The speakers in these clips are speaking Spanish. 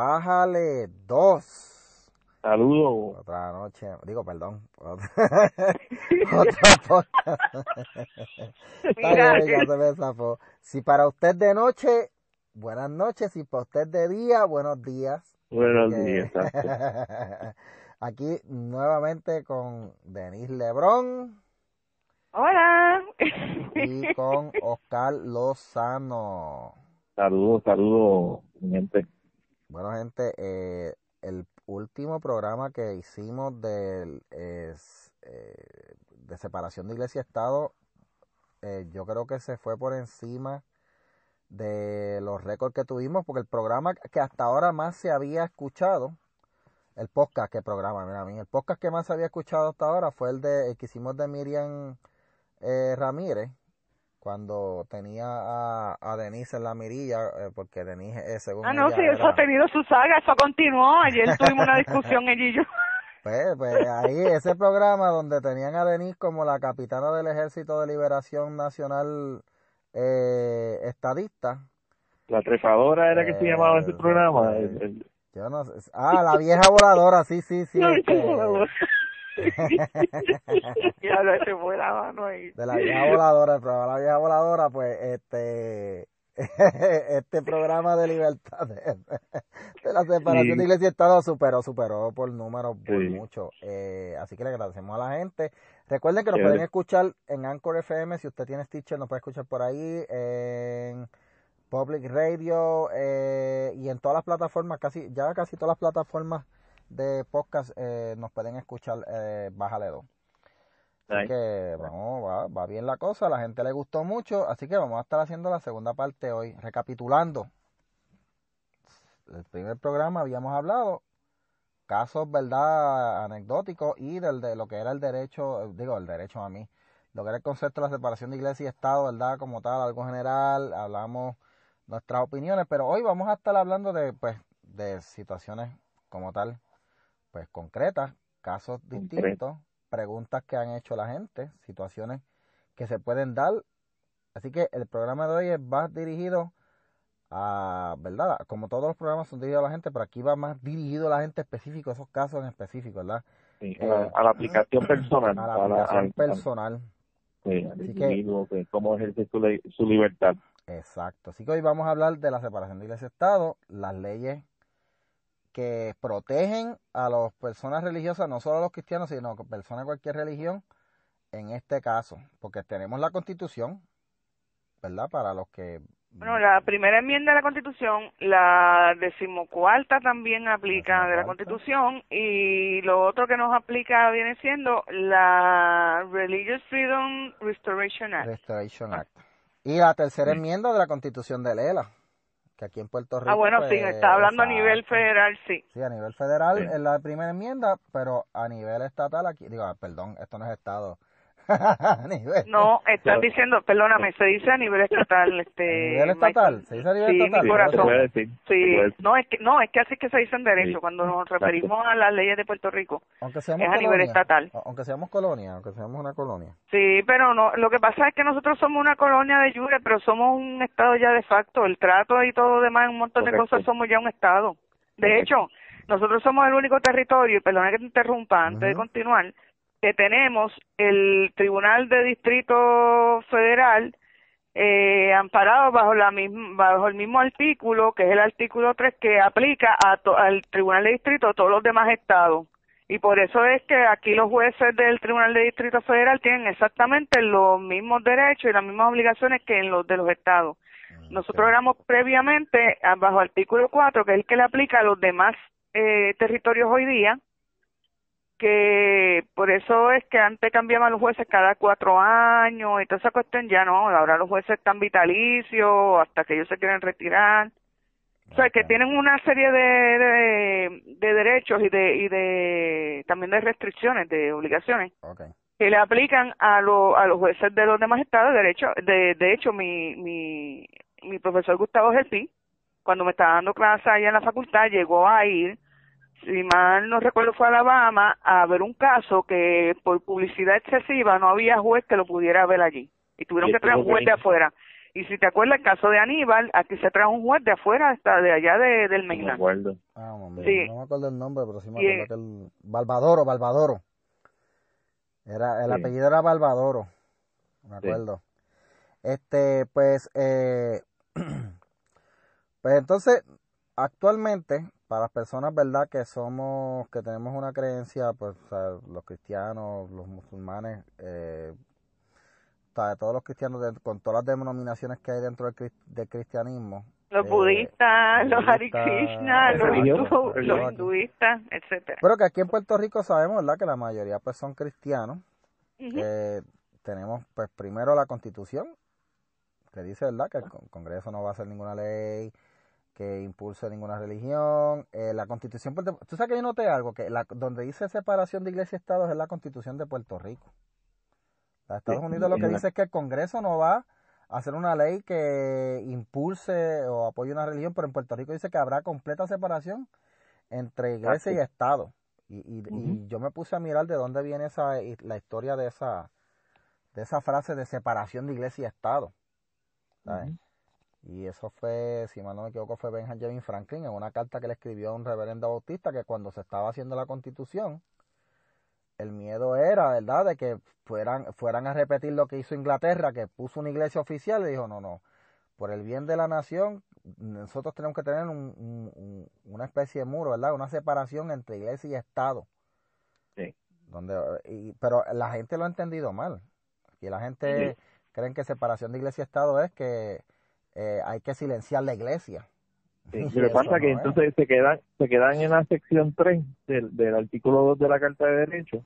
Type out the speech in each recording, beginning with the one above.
Bájale 2. Saludos. Otra noche, digo, perdón. Otra, me zafó. Si para usted de noche, buenas noches. Si para usted de día, buenos días. Buenos Que- días. Aquí nuevamente con Denise Lebrón Hola. y con Oscar Lozano. Saludos, saludos, mi gente. Bueno, gente, eh, el último programa que hicimos del, es, eh, de separación de iglesia y Estado, eh, yo creo que se fue por encima de los récords que tuvimos, porque el programa que hasta ahora más se había escuchado, el podcast que programa, mira el podcast que más se había escuchado hasta ahora fue el de el que hicimos de Miriam eh, Ramírez, cuando tenía a, a Denise en la mirilla, eh, porque Denise, eh, según Ah, no, ella, sí, eso era- ha tenido su saga, eso continuó. Ayer tuvimos una discusión ella y yo. Pues, pues ahí ese programa donde tenían a Denise como la capitana del Ejército de Liberación Nacional eh, estadista. La trepadora era que se llamaba ese Eh, programa. eh, El- el- Yo no sé. Ah, la vieja voladora, sí, sí, sí. este, ya lo se fue la mano ahí. de la vieja voladora, el programa de la vieja voladora, pues este este programa de libertad de, de la separación Sí. de iglesia y Estado superó, superó por números por Sí. mucho. Eh, así que le agradecemos a la gente. Recuerden que nos pueden escuchar en Anchor FM, si usted tiene Stitcher nos puede escuchar por ahí, en Public Radio eh, y en todas las plataformas, casi ya casi todas las plataformas de podcast eh, nos pueden escuchar, eh, bájale dos. Así Nice. que vamos, va, va bien la cosa, a la gente le gustó mucho, así que vamos a estar haciendo la segunda parte hoy. Recapitulando, el primer programa habíamos hablado casos, verdad, anecdóticos y del de lo que era el derecho, digo, el derecho a mí, lo que era el concepto de la separación de iglesia y Estado, verdad, como tal, algo general, hablamos nuestras opiniones, pero hoy vamos a estar hablando de, pues, de situaciones como tal, pues, concretas, casos distintos, preguntas que han hecho la gente, situaciones que se pueden dar. Así que el programa de hoy más dirigido a, ¿verdad? Como todos los programas son dirigidos a la gente, pero aquí va más dirigido a la gente específico, esos casos en específico, ¿verdad? Sí, a, la, a la aplicación personal. A la a la- aplicación al- al- personal. sí, Así que- que cómo ejerce su, su libertad. Exacto. Así que hoy vamos a hablar de la separación de iglesia y Estado, las leyes que protegen a las personas religiosas, no solo a los cristianos, sino a personas de cualquier religión, en este caso, porque tenemos la constitución, ¿verdad? Para los que... Bueno, la primera enmienda de la Constitución, la decimocuarta también aplica de la. Constitución y lo otro que nos aplica viene siendo la Religious Freedom Restoration Act. Restoration Act. Y la tercera enmienda de la constitución de Lela, que aquí en Puerto Rico... Ah, bueno, sí, pues, está hablando a nivel federal, sí. Sí, a nivel federal Sí. es la primera enmienda, pero a nivel estatal aquí, digo, ah, perdón, esto no es estado. a nivel, No, estás Claro. diciendo, perdóname, se dice a nivel estatal, a este. nivel estatal, se dice a nivel Sí, estatal. mi corazón. Sí, no es que no es que así es que se dice en derecho Sí, cuando nos exacto. referimos a las leyes de Puerto Rico. Aunque seamos es a nivel colonia, estatal. a- Aunque seamos colonia, aunque seamos una colonia. Sí, pero no, lo que pasa es que nosotros somos una colonia de jure, pero somos un estado ya de facto. El trato y todo lo demás, un montón de cosas, somos ya un estado. De Correcto. hecho, nosotros somos el único territorio, y perdona que te interrumpa antes de continuar, que tenemos el Tribunal de Distrito Federal eh, amparado bajo la misma, bajo el mismo artículo, que es el artículo 3, que aplica a to- al Tribunal de Distrito a todos los demás estados. Y por eso es que aquí los jueces del Tribunal de Distrito Federal tienen exactamente los mismos derechos y las mismas obligaciones que en los de los estados. Nosotros éramos previamente ah, bajo artículo 4, que es el que le aplica a los demás eh, territorios hoy día, que por eso es que antes cambiaban los jueces cada cuatro años y toda esa cuestión ya no, ahora los jueces están vitalicios hasta que ellos se quieren retirar. O sea, que tienen una serie de, de, de derechos y de, y de también de restricciones, de obligaciones que le aplican a, lo, a los jueces de los demás estados. De hecho, de, de hecho mi, mi, mi profesor Gustavo Gelpi, cuando me estaba dando clase allá en la facultad, llegó a ir, si mal no recuerdo fue a Alabama, a ver un caso que por publicidad excesiva no había juez que lo pudiera ver allí. Y tuvieron Y que traer un juez de afuera. Y si te acuerdas el caso de Aníbal, aquí se trajo un juez de afuera, hasta de allá de, del No me mainland. acuerdo. Ah, Sí. no me acuerdo el nombre, pero sí me Y, acuerdo que el... Balbadoro, Balbadoro. Era, el Sí. apellido era Balbadoro, me Sí. acuerdo. Este, pues, eh, pues entonces, actualmente, para las personas, ¿verdad? Que somos, que tenemos una creencia, pues, o sea, los cristianos, los musulmanes, eh, todos los cristianos, de- con todas las denominaciones que hay dentro del, cris- del cristianismo. Los eh, budistas, los Hare Krishna, los, hindú- los religiosos. hinduistas, etcétera. Pero que aquí en Puerto Rico sabemos, ¿verdad? Que la mayoría pues son cristianos. Que tenemos pues primero la constitución, que dice, ¿verdad? Que el con- Congreso no va a hacer ninguna ley que impulse ninguna religión. Eh, la constitución, puerto- tú sabes que yo noté algo, que la, donde dice separación de iglesia y Estado es la constitución de Puerto Rico. La Estados Sí, Unidos lo que dice es que el Congreso no va a hacer una ley que impulse o apoye una religión, pero en Puerto Rico dice que habrá completa separación entre iglesia y. Estado. Y, y, yo me puse a mirar de dónde viene esa la historia de esa de esa frase de separación de iglesia y Estado. ¿sabes? Y eso fue, si mal no me equivoco, fue Benjamin Franklin en una carta que le escribió a un reverendo bautista que cuando se estaba haciendo la constitución, el miedo era, ¿verdad?, de que fueran, fueran a repetir lo que hizo Inglaterra, que puso una iglesia oficial y dijo, no, no, por el bien de la nación, nosotros tenemos que tener un- un- un- una especie de muro, ¿verdad?, una separación entre iglesia y Estado. Sí. Donde, y, pero la gente lo ha entendido mal. Aquí la gente Sí. creen que separación de iglesia y Estado es que eh, hay que silenciar la iglesia. Sí, Lo que pasa es que no es. entonces se quedan, se quedan en la sección 3 del, del artículo 2 de la Carta de Derechos,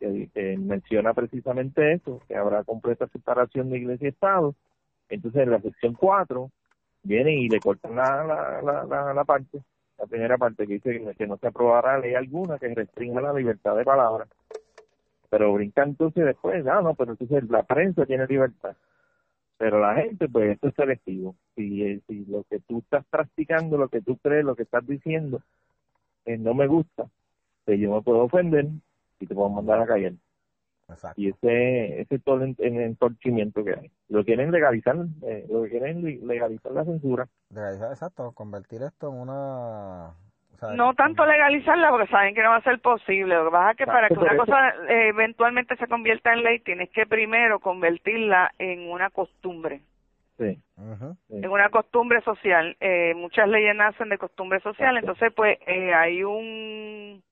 que, que menciona precisamente eso, que habrá completa separación de iglesia y Estado. Entonces en la sección 4 vienen y le cortan la, la, la, la, la parte, la primera parte que dice que, que no se aprobará ley alguna que restrinja la libertad de palabra. Pero brinca entonces después, ah, no, pero entonces la prensa tiene libertad. Pero la gente, pues esto es selectivo. Si, eh, si lo que tú estás practicando, lo que tú crees, lo que estás diciendo, eh, no me gusta, pues yo me puedo ofender y te puedo mandar a callar. Exacto. Y ese, ese es todo el, entorchimiento que hay. Lo quieren legalizar, eh, lo que quieren legalizar la censura. Legalizar, exacto, convertir esto en una... No tanto legalizarla porque saben que no va a ser posible. Lo que pasa es que para que una cosa eh, eventualmente se convierta en ley, tienes que primero convertirla en una costumbre, Sí, sí. en una costumbre social. Eh, muchas leyes nacen de costumbre social, Exacto. entonces pues eh, hay un,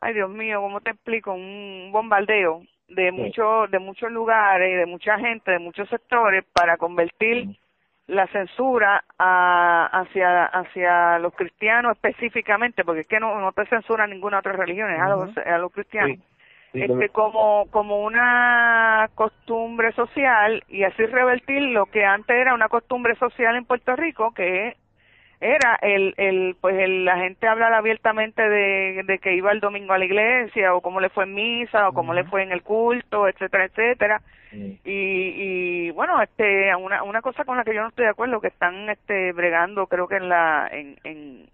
ay Dios mío, ¿cómo te explico? Un bombardeo de Sí. muchos de muchos lugares y de mucha gente, de muchos sectores para convertir Sí. La censura a- hacia hacia los cristianos específicamente porque es que no no te censura ninguna otra religión es a los a los cristianos. Sí, sí, lo este como como una costumbre social y así revertir lo que antes era una costumbre social en Puerto Rico que era el el pues el, la gente hablar abiertamente de, de que iba el domingo a la iglesia o cómo le fue en misa o cómo le fue en el culto etcétera etcétera sí. y, y bueno este una una cosa con la que yo no estoy de acuerdo que están este bregando creo que en la en, en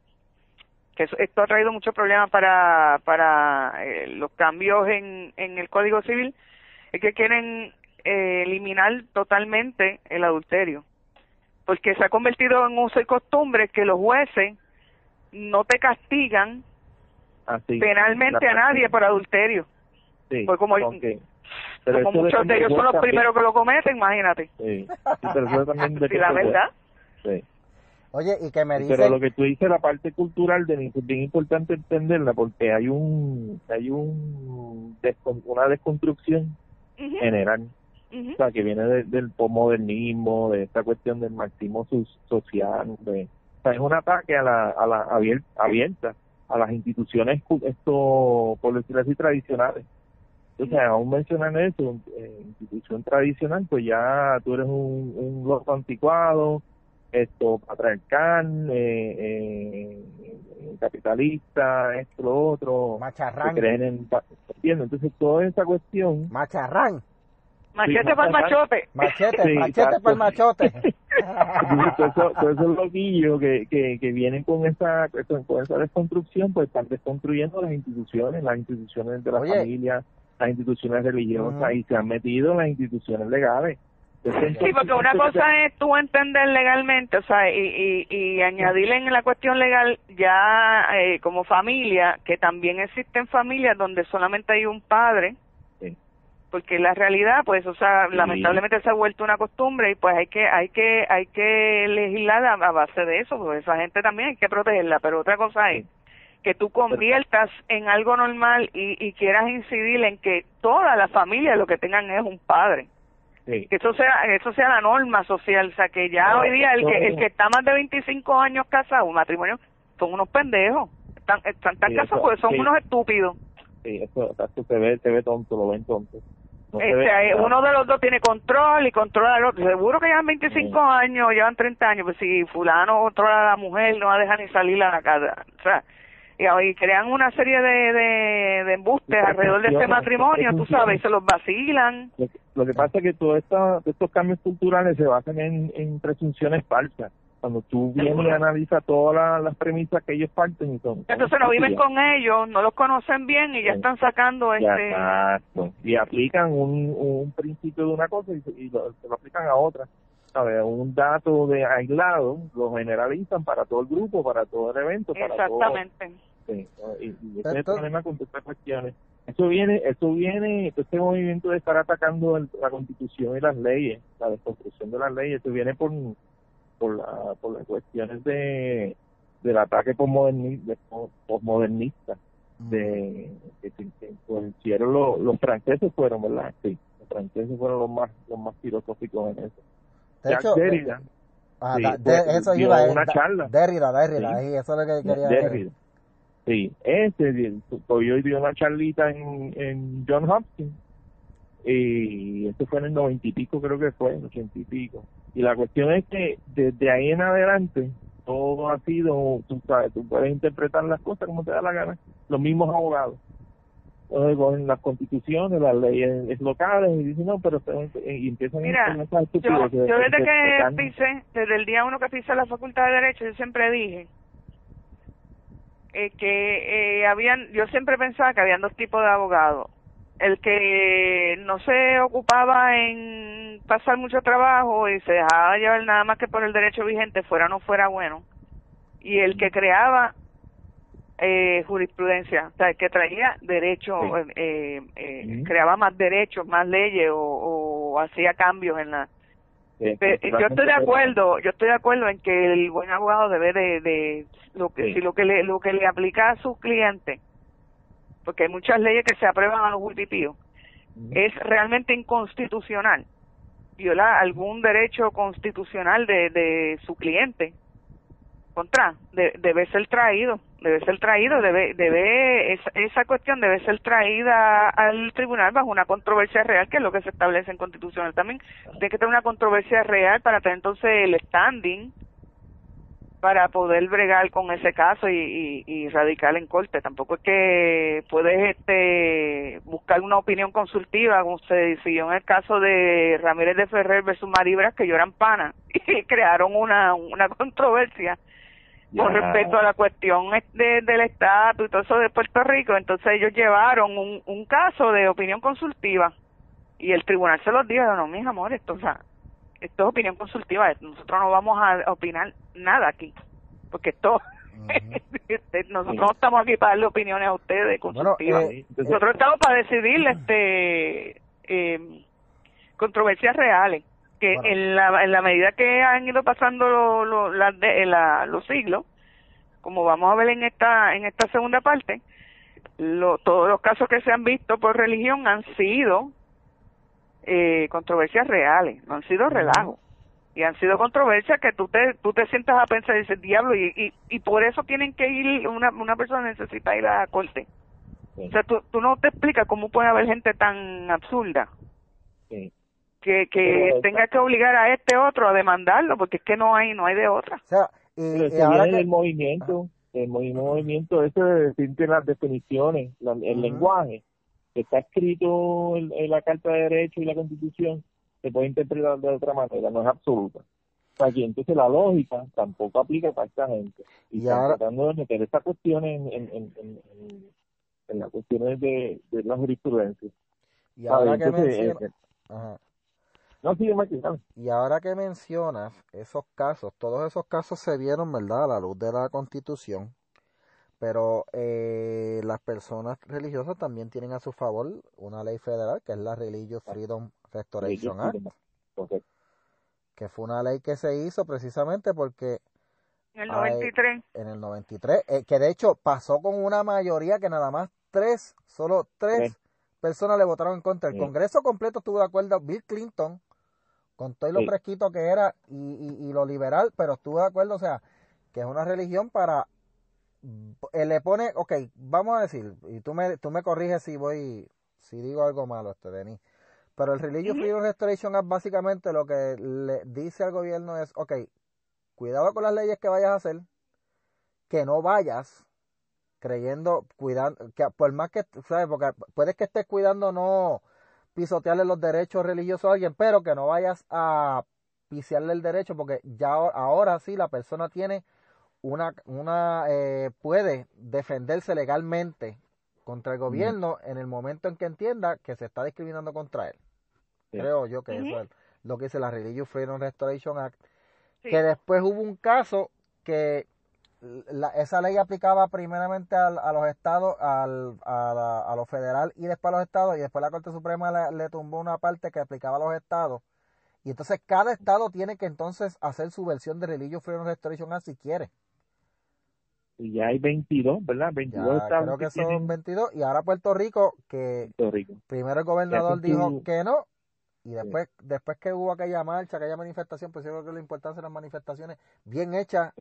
que eso- esto ha traído muchos problemas para para eh, los cambios en en el código civil es que quieren eh, eliminar totalmente el adulterio. Porque se ha convertido en uso y costumbre que los jueces no te castigan Así, penalmente a nadie por adulterio. Sí, pues como- pero como muchos de ellos son los también. primeros que lo cometen imagínate. Sí, sí, pero eso también Sí, depende la verdad. Sí. Oye, y que me Sí, dicen... Pero lo que tú dices, la parte cultural, de, es bien importante entenderla porque hay un hay un descon- una desconstrucción general, o sea, que viene de- del posmodernismo, de esta cuestión del marxismo so- social, de, o sea, es un ataque a la, a la abier- abierta a las instituciones, cu- esto, por decirlo así, tradicionales. Entonces, aún mencionan eso, eh, institución tradicional, pues ya tú eres un, un loco anticuado, esto patriarcal, eh, eh, capitalista, esto, lo otro, Macharrán. creen en... ¿Entiendes? Entonces, toda esa cuestión... Macharrán. Machete Sí, para el machote. Machete, Sí, machete para el machote. Entonces, todos esos, todos esos loquillos que, que, que vienen con esa, con con esa desconstrucción, pues están desconstruyendo las instituciones, las instituciones de la Oye. familia, las instituciones religiosas y se han metido en las instituciones legales. Sí, porque una cosa es tú entender legalmente, o sea, y, y, y añadirle en la cuestión legal ya eh, como familia, que también existen familias donde solamente hay un padre, porque la realidad, pues, o sea, lamentablemente se ha vuelto una costumbre y pues hay que, hay que, hay que legislar a, base de eso, porque esa gente también hay que protegerla, pero otra cosa es que tú conviertas en algo normal y, y quieras incidir en que toda la familia lo que tengan es un padre. Que eso sea eso sea la norma social, o sea, que ya hoy día el que el que está más de 25 años casado, un matrimonio, son unos pendejos. Están, están, casados porque son unos estúpidos. Sí, eso, se ve, se ve tonto, lo ven tonto. este, uno de los dos tiene control y controla al otro. Seguro que llevan 25 años, llevan 30 años, pues si fulano controla a la mujer, no va a dejar ni salir a la casa. O sea, y, crean una serie de, de, embustes alrededor de este matrimonio, tú sabes, y se los vacilan. Lo, que pasa es que todos estos cambios culturales se basan en, en presunciones falsas. Cuando tú vienes y analizas todas las premisas que ellos parten y son... Entonces no viven con ellos, no los conocen bien y ya están sacando este... Exacto. Y aplican un, un principio de una cosa y, lo, se lo aplican a otra. ¿sabes? Un dato de aislado lo generalizan para todo el grupo, para todo el evento, para Exactamente. Sí, y, ese es el problema con estas cuestiones. Eso viene, eso viene, este movimiento de estar atacando la constitución y las leyes, la desconstrucción de las leyes, eso viene por, por, la, por las cuestiones de del ataque postmodernista, de que, pues, hicieron los, los franceses fueron, ¿verdad? Sí, los franceses fueron los más los más filosóficos en eso. De hecho, Derrida, ah, eso iba una charla. Derrida, Derrida, sí, eso es lo que quería Derrida. Sí, ese, hoy dio una charlita en, en John Hopkins y esto fue en el noventa y pico, creo que fue, en ochenta y pico. Y la cuestión es que desde ahí en adelante todo ha sido, tú sabes, tú puedes interpretar las cosas como te da la gana, los mismos abogados. en las constituciones, las leyes locales y dicen, no, pero y empiezan Mira, a yo, yo desde que pisé, desde el día uno que pisé la facultad de Derecho, yo siempre dije eh, que eh, habían, yo siempre pensaba que habían dos tipos de abogados. El que no se ocupaba en pasar mucho trabajo y se dejaba llevar nada más que por el derecho vigente, fuera o no fuera bueno. Y el que creaba eh, jurisprudencia, o sea, el que traía derecho, eh, eh, creaba más derechos, más leyes o, o hacía cambios en la, yo estoy de acuerdo, yo estoy de acuerdo en que el buen abogado debe de, de lo que si lo que le lo que le aplica a sus clientes, porque hay muchas leyes que se aprueban a los multipíos, es realmente inconstitucional, viola algún derecho constitucional de, de su cliente, contra, debe ser traído debe ser traído, debe, debe esa, esa, cuestión debe ser traída al tribunal bajo una controversia real, que es lo que se establece en constitucional también. Tiene que tener una controversia real para tener entonces el standing para poder bregar con ese caso y, y, radical en corte. Tampoco es que puedes este buscar una opinión consultiva, como se decidió en el caso de Ramírez de Ferrer versus Maribras, que lloran pana y crearon una, una controversia con respecto a la cuestión de, del estatus y todo eso de Puerto Rico, entonces ellos llevaron un, un caso de opinión consultiva y el tribunal se los dijo, no, mis amores, esto, o sea, esto es opinión consultiva, nosotros no vamos a opinar nada aquí, porque esto, este, nosotros no estamos aquí para darle opiniones a ustedes consultivas, eh, nosotros estamos para decidir este eh, controversias reales que en, la, en la medida que han ido pasando lo, lo, de, la, los siglos, como vamos a ver en esta en esta segunda parte, lo, todos los casos que se han visto por religión han sido eh, controversias reales, no han sido relajos. Y han sido controversias que tú te, tú te sientas a pensar y dices, diablo, y, y, y por eso tienen que ir, una, una persona necesita ir a la corte. O sea, tú, tú no te explicas cómo puede haber gente tan absurda. Sí que, que tenga que obligar a este otro a demandarlo porque es que no hay no hay de otra. O sea y, ahora el movimiento el movimiento ese de decirte las definiciones el lenguaje que está escrito en, la carta de derechos y la constitución se puede interpretar de otra manera no es absoluta. Sea, entonces la lógica tampoco aplica para esta gente. Y, ahora... tratando de meter esta cuestión en, en, en, en, las cuestiones de, de la jurisprudencia y ahora que menciona... Ajá. No, sí, Y ahora que mencionas esos casos, todos esos casos se vieron, ¿verdad?, a la luz de la Constitución, pero eh, las personas religiosas también tienen a su favor una ley federal, que es la Religious Freedom Restoration Act, que fue una ley que se hizo precisamente porque... En el 93. en el 93, eh, que de hecho pasó con una mayoría que nada más tres, solo tres personas le votaron en contra. El Congreso completo estuvo de acuerdo, Bill Clinton, con todo lo fresquito que era y, y, lo liberal, pero estuvo de acuerdo, o sea, que es una religión para él le pone, ok, vamos a decir, y tú me, tú me corriges si voy, si digo algo malo, este Denis, pero el Religious Freedom Restoration Act básicamente lo que le dice al gobierno es, ok, cuidado con las leyes que vayas a hacer, que no vayas creyendo, cuidando, que por más que, ¿sabes? Porque puedes que estés cuidando no pisotearle los derechos religiosos a alguien, pero que no vayas a pisearle el derecho, porque ya ahora sí la persona tiene una, una eh, puede defenderse legalmente contra el gobierno en el momento en que entienda que se está discriminando contra él. Creo yo que eso es lo que dice la Religious Freedom Restoration Act. Que después hubo un caso que esa ley aplicaba primeramente a, los estados, al, a, a lo federal y después a los estados, y después la Corte Suprema le, tumbó una parte que aplicaba a los estados. Y entonces cada estado tiene que entonces hacer su versión de Religious Freedom Restoration Act si quiere. Y ya hay 22, ¿verdad? 22 estados. Creo que, son 22. Y ahora Puerto Rico, que primero el gobernador dijo que no, y después, después que hubo aquella marcha, aquella manifestación, pues yo creo que la importancia de las manifestaciones bien hechas,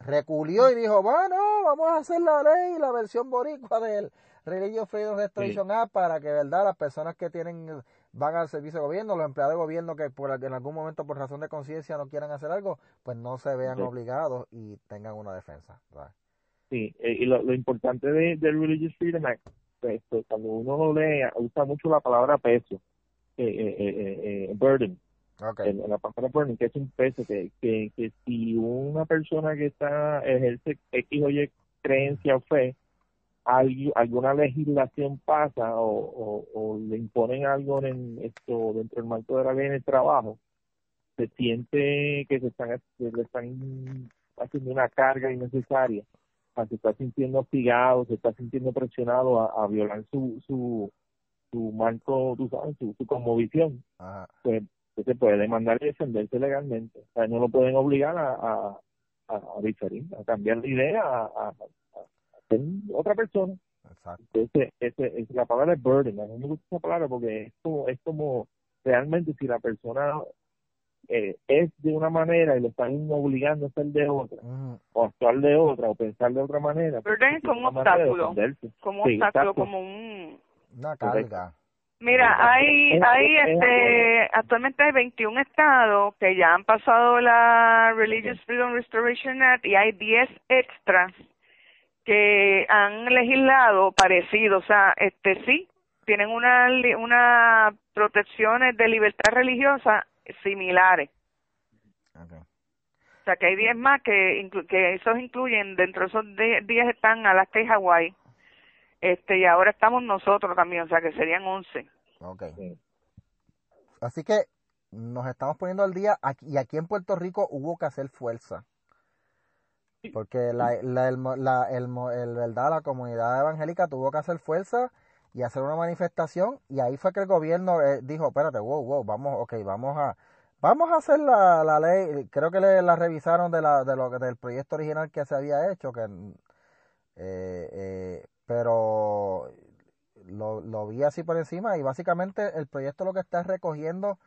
reculió y dijo, bueno, vamos a hacer la ley, la versión boricua del Religious Freedom Restoration Act para que, ¿verdad?, las personas que tienen van al servicio de gobierno, los empleados de gobierno que por, en algún momento por razón de conciencia no quieran hacer algo, pues no se vean obligados y tengan una defensa. Sí, eh, y lo, importante de, del Religious Freedom Act, pues, cuando uno lo lee, usa mucho la palabra peso, eh, eh, burden. Okay. la palabra burden, que es un peso, que, que, que si una persona que está ejerce X o Y creencia o fe, alguna legislación pasa o, le imponen algo en esto dentro del marco de la ley en el trabajo, se siente que se están, le están haciendo una carga innecesaria, se está sintiendo hostigado, se está sintiendo presionado a, violar su, su, su marco, tú sabes, su, su conmovisión, pues, se puede demandar y defenderse legalmente. O sea, no lo pueden obligar a, a, a, diferir, a cambiar de idea, a, otra persona. Exacto. Entonces, ese, la palabra es burden. A mí me gusta esa palabra porque es como, es como realmente si la persona eh, es de una manera y lo están obligando a ser de otra, o actuar de otra, o pensar de otra manera. Burden es como un obstáculo. Como un obstáculo, como un. Una carga. Mira, hay, hay este, actualmente hay 21 estados que ya han pasado la Religious Freedom Restoration Act y hay 10 extras que han legislado parecido, o sea, este sí, tienen una una protecciones de libertad religiosa similares. O sea, que hay 10 más que que esos incluyen, dentro de esos 10 están Alaska y Hawái. Este, y ahora estamos nosotros también, o sea, que serían 11. Okay. Así que nos estamos poniendo al día y aquí en Puerto Rico hubo que hacer fuerza. Porque la, la, el, la, el, verdad, la comunidad evangélica tuvo que hacer fuerza y hacer una manifestación y ahí fue que el gobierno eh, dijo, espérate, wow, wow, vamos, ok, vamos a, vamos a hacer la, la ley, creo que le, la revisaron de, la, de lo, del proyecto original que se había hecho, que, eh, eh, pero lo, lo vi así por encima y básicamente el proyecto lo que está recogiendo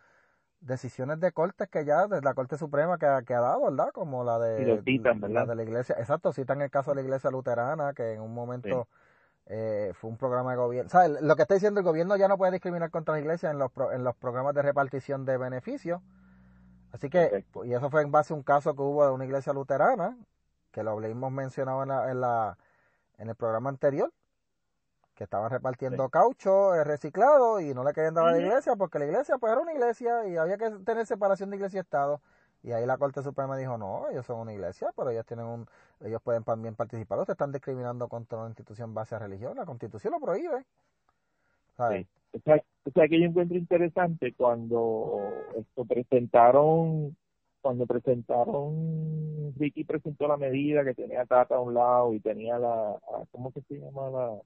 decisiones de cortes que ya de la Corte Suprema que, ha, que ha dado, ¿verdad? Como la de, la de la iglesia, exacto, citan el caso de la iglesia luterana, que en un momento eh, fue un programa de gobierno. O sea, lo que está diciendo el gobierno ya no puede discriminar contra la iglesia en los, en los programas de repartición de beneficios. Así que, y eso fue en base a un caso que hubo de una iglesia luterana, que lo habíamos mencionado en, la, en, la, en el programa anterior, que estaban repartiendo caucho eh, reciclado y no le querían dar a la iglesia porque la iglesia pues era una iglesia y había que tener separación de iglesia y Estado. Y ahí la Corte Suprema dijo, no, ellos son una iglesia, pero ellos tienen un, ellos pueden también participar. Ustedes están discriminando contra una institución base a religión. La Constitución lo prohíbe. O sea, o sea que yo encuentro interesante cuando esto presentaron cuando presentaron, Ricky presentó la medida que tenía Tata a un lado y tenía la, ¿cómo que se llama la?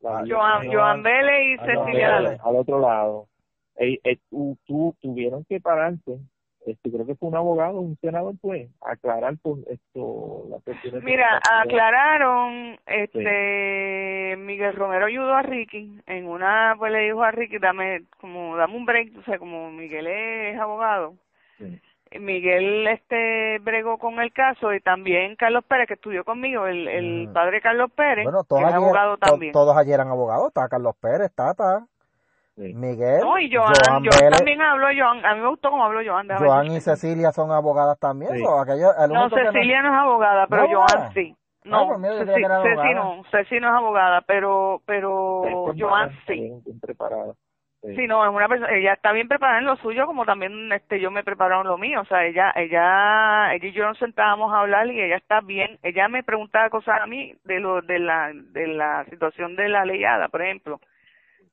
la Joan, Joan Vélez y Cecilia Al otro lado. Eh, eh, tú, tuvieron que pararse este, creo que fue un abogado, un senador, pues, aclarar por esto las cuestiones. Mira, aclararon, este, Miguel Romero ayudó a Ricky, en una, pues le dijo a Ricky, dame, como, dame un break, o sea, como Miguel es abogado, sí. Miguel este bregó con el caso y también Carlos Pérez que estudió conmigo el, el mm. padre Carlos Pérez bueno, todos ayer, abogado también. todos ayer eran abogados está Carlos Pérez Tata Miguel no y Joan, Joan, también habló Joan a mí me gustó cómo habló Joan Joan y Cecilia son abogadas también ¿o aquello, no Cecilia no... es abogada pero Joan sí. No, pues Ceci, Ceci no, Ceci no es abogada, pero pero Joan sí. Preparada. Sí. no, es una persona, ella está bien preparada en lo suyo como también este yo me preparo en lo mío, o sea, ella ella ella y yo nos sentábamos a hablar y ella está bien, ella me preguntaba cosas a mí de lo de la de la situación de la leyada, por ejemplo,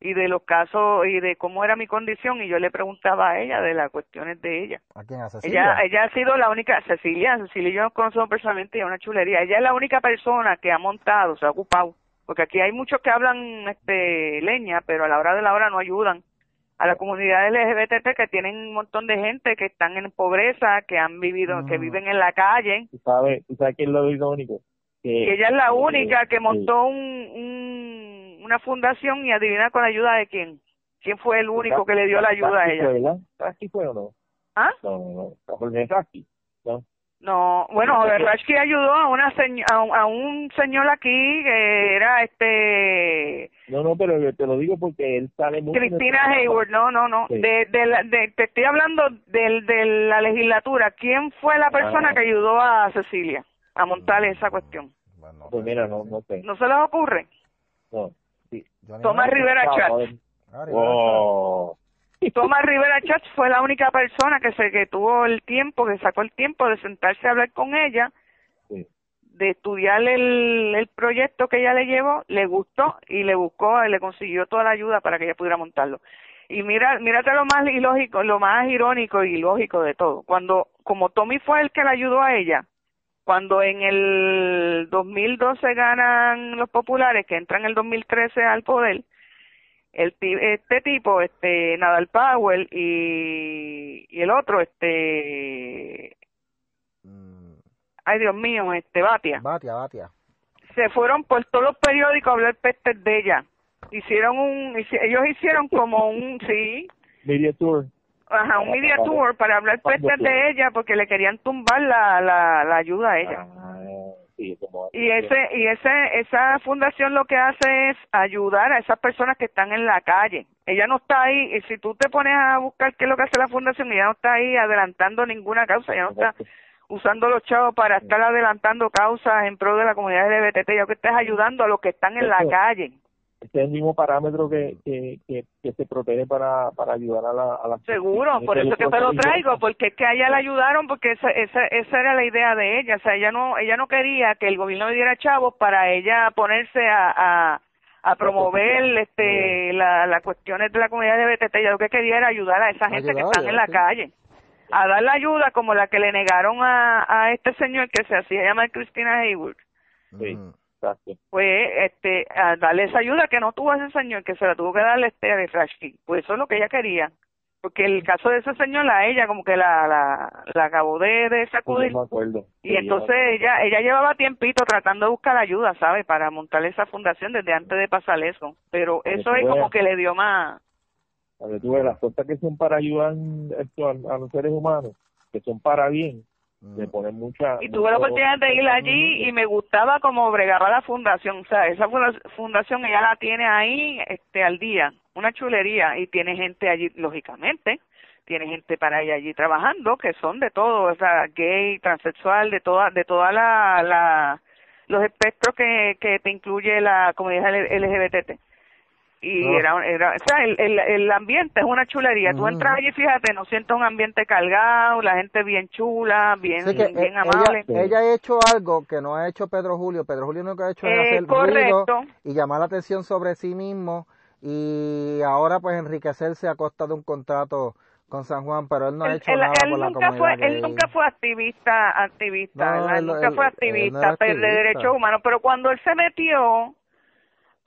y de los casos y de cómo era mi condición y yo le preguntaba a ella de las cuestiones de ella. ¿A quién? ¿A Cecilia? Ella ella ha sido la única Cecilia, Cecilia y yo nos conocemos personalmente y es una chulería. Ella es la única persona que ha montado, se ha ocupado porque aquí hay muchos que hablan este leña, pero a la hora de la hora no ayudan a la comunidad LGBT que tienen un montón de gente que están en pobreza, que han vivido, que mm. viven en la calle. ¿Tú sabes, ¿tú sabes quién es lo único? Que, ella es la única que montó un, un, una fundación y adivina con la ayuda de quién. ¿Quién fue el único que le dio la ayuda a ella? ¿Aquí fue o no? ¿Ah? No, no, no. No, bueno, Rashki ayudó a una a, un señor aquí que era este No, no, pero te lo digo porque él sale mucho Cristina Hayward, no, no, no. De, de, la, de, te estoy hablando del de la legislatura. ¿Quién fue la persona ah. que ayudó a Cecilia a montar esa cuestión? Bueno, pues mira, no, no sé. ¿No se les ocurre? No. Sí. Tomás Rivera Chat. Tomás Rivera Chach fue la única persona que se que tuvo el tiempo, que sacó el tiempo de sentarse a hablar con ella, de estudiar el, el proyecto que ella le llevó, le gustó y le buscó, y le consiguió toda la ayuda para que ella pudiera montarlo. Y mira, mírate lo más ilógico, lo más irónico y lógico de todo. Cuando, como Tommy fue el que la ayudó a ella, cuando en el 2012 ganan los populares, que entran en el 2013 al poder, el este tipo este Nadal Powell y, y el otro este mm. ay Dios mío este Batia. Batia Batia. Se fueron por todos los periódicos a hablar pestes de ella. Hicieron un ellos hicieron como un sí. Media tour. Ajá un media tour para hablar pestes de ella porque le querían tumbar la la, la ayuda a ella. Ah y ese y ese esa fundación lo que hace es ayudar a esas personas que están en la calle. Ella no está ahí y si tú te pones a buscar qué es lo que hace la fundación ella no está ahí adelantando ninguna causa ella no está usando los chavos para estar adelantando causas en pro de la comunidad LGBT ya que estás ayudando a los que están en la calle este es el mismo parámetro que, que, que, se protege para, para ayudar a la, a la seguro por eso que te lo traigo porque es que a ella la ayudaron porque esa, esa esa era la idea de ella. O sea ella no ella no quería que el gobierno le diera chavos para ella ponerse a, a a promover este la, las cuestiones de la comunidad LGBT ella lo que quería era ayudar a esa gente que están en la calle a dar la ayuda como la que le negaron a, a este señor que se hacía llamar Cristina Hayward. Sí. Pues, este, a darle esa ayuda que no tuvo ese señor, que se la tuvo que darle este de Rashki. Pues eso es lo que ella quería. Porque el caso de ese señor, a ella como que la, la, la acabó de, de sacudir. y entonces ella ella llevaba tiempito tratando de buscar ayuda, ¿sabes? Para montar esa fundación desde antes de pasar eso. Pero eso es como que le dio más... A ver, tú ves, las cosas que son para ayudar a, a los seres humanos, que son para bien, mucha y tuve la oportunidad de ir allí y me gustaba como bregaba la fundación o sea esa fundación ella la tiene ahí este al día una chulería y tiene gente allí lógicamente tiene gente para ir allí trabajando que son de todo o sea gay transexual de toda de toda la, la los espectros que que te incluye la comunidad LGBT y era, era o sea el, el, el ambiente es una chulería. Tú entras allí fíjate no sientes un ambiente cargado la gente bien chula bien bien e, amable. ella, ha hecho algo que no ha hecho Pedro Julio. Pedro Julio lo que ha hecho es hacer ruido y llamar la atención sobre sí mismo y ahora pues enriquecerse a costa de un contrato con San Juan, pero él no ha hecho él, nada él por la nunca comunidad fue, él nunca fue activista, activista, No, él- nunca él- fue él no activista, de activista. derechos humanos, pero cuando él se metió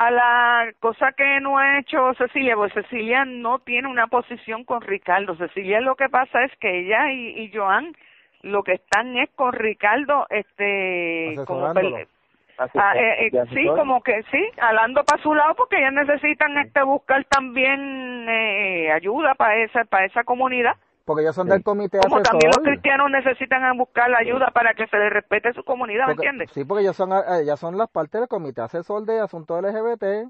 a la cosa que no ha hecho Cecilia, pues Cecilia no tiene una posición con Ricardo. Cecilia lo que pasa es que ella y, y Joan lo que están es con Ricardo, este, como Ah, eh, eh, sí, como que sí, alando para su lado porque ellas necesitan este buscar también eh, ayuda para esa para esa comunidad, Porque ellos son Sí. del comité como también los cristianos necesitan buscar la ayuda para que se les respete su comunidad, ¿me Porque- entiendes? Sí, porque ellos son, eh, ellas son las partes del comité asesor de asuntos LGBT.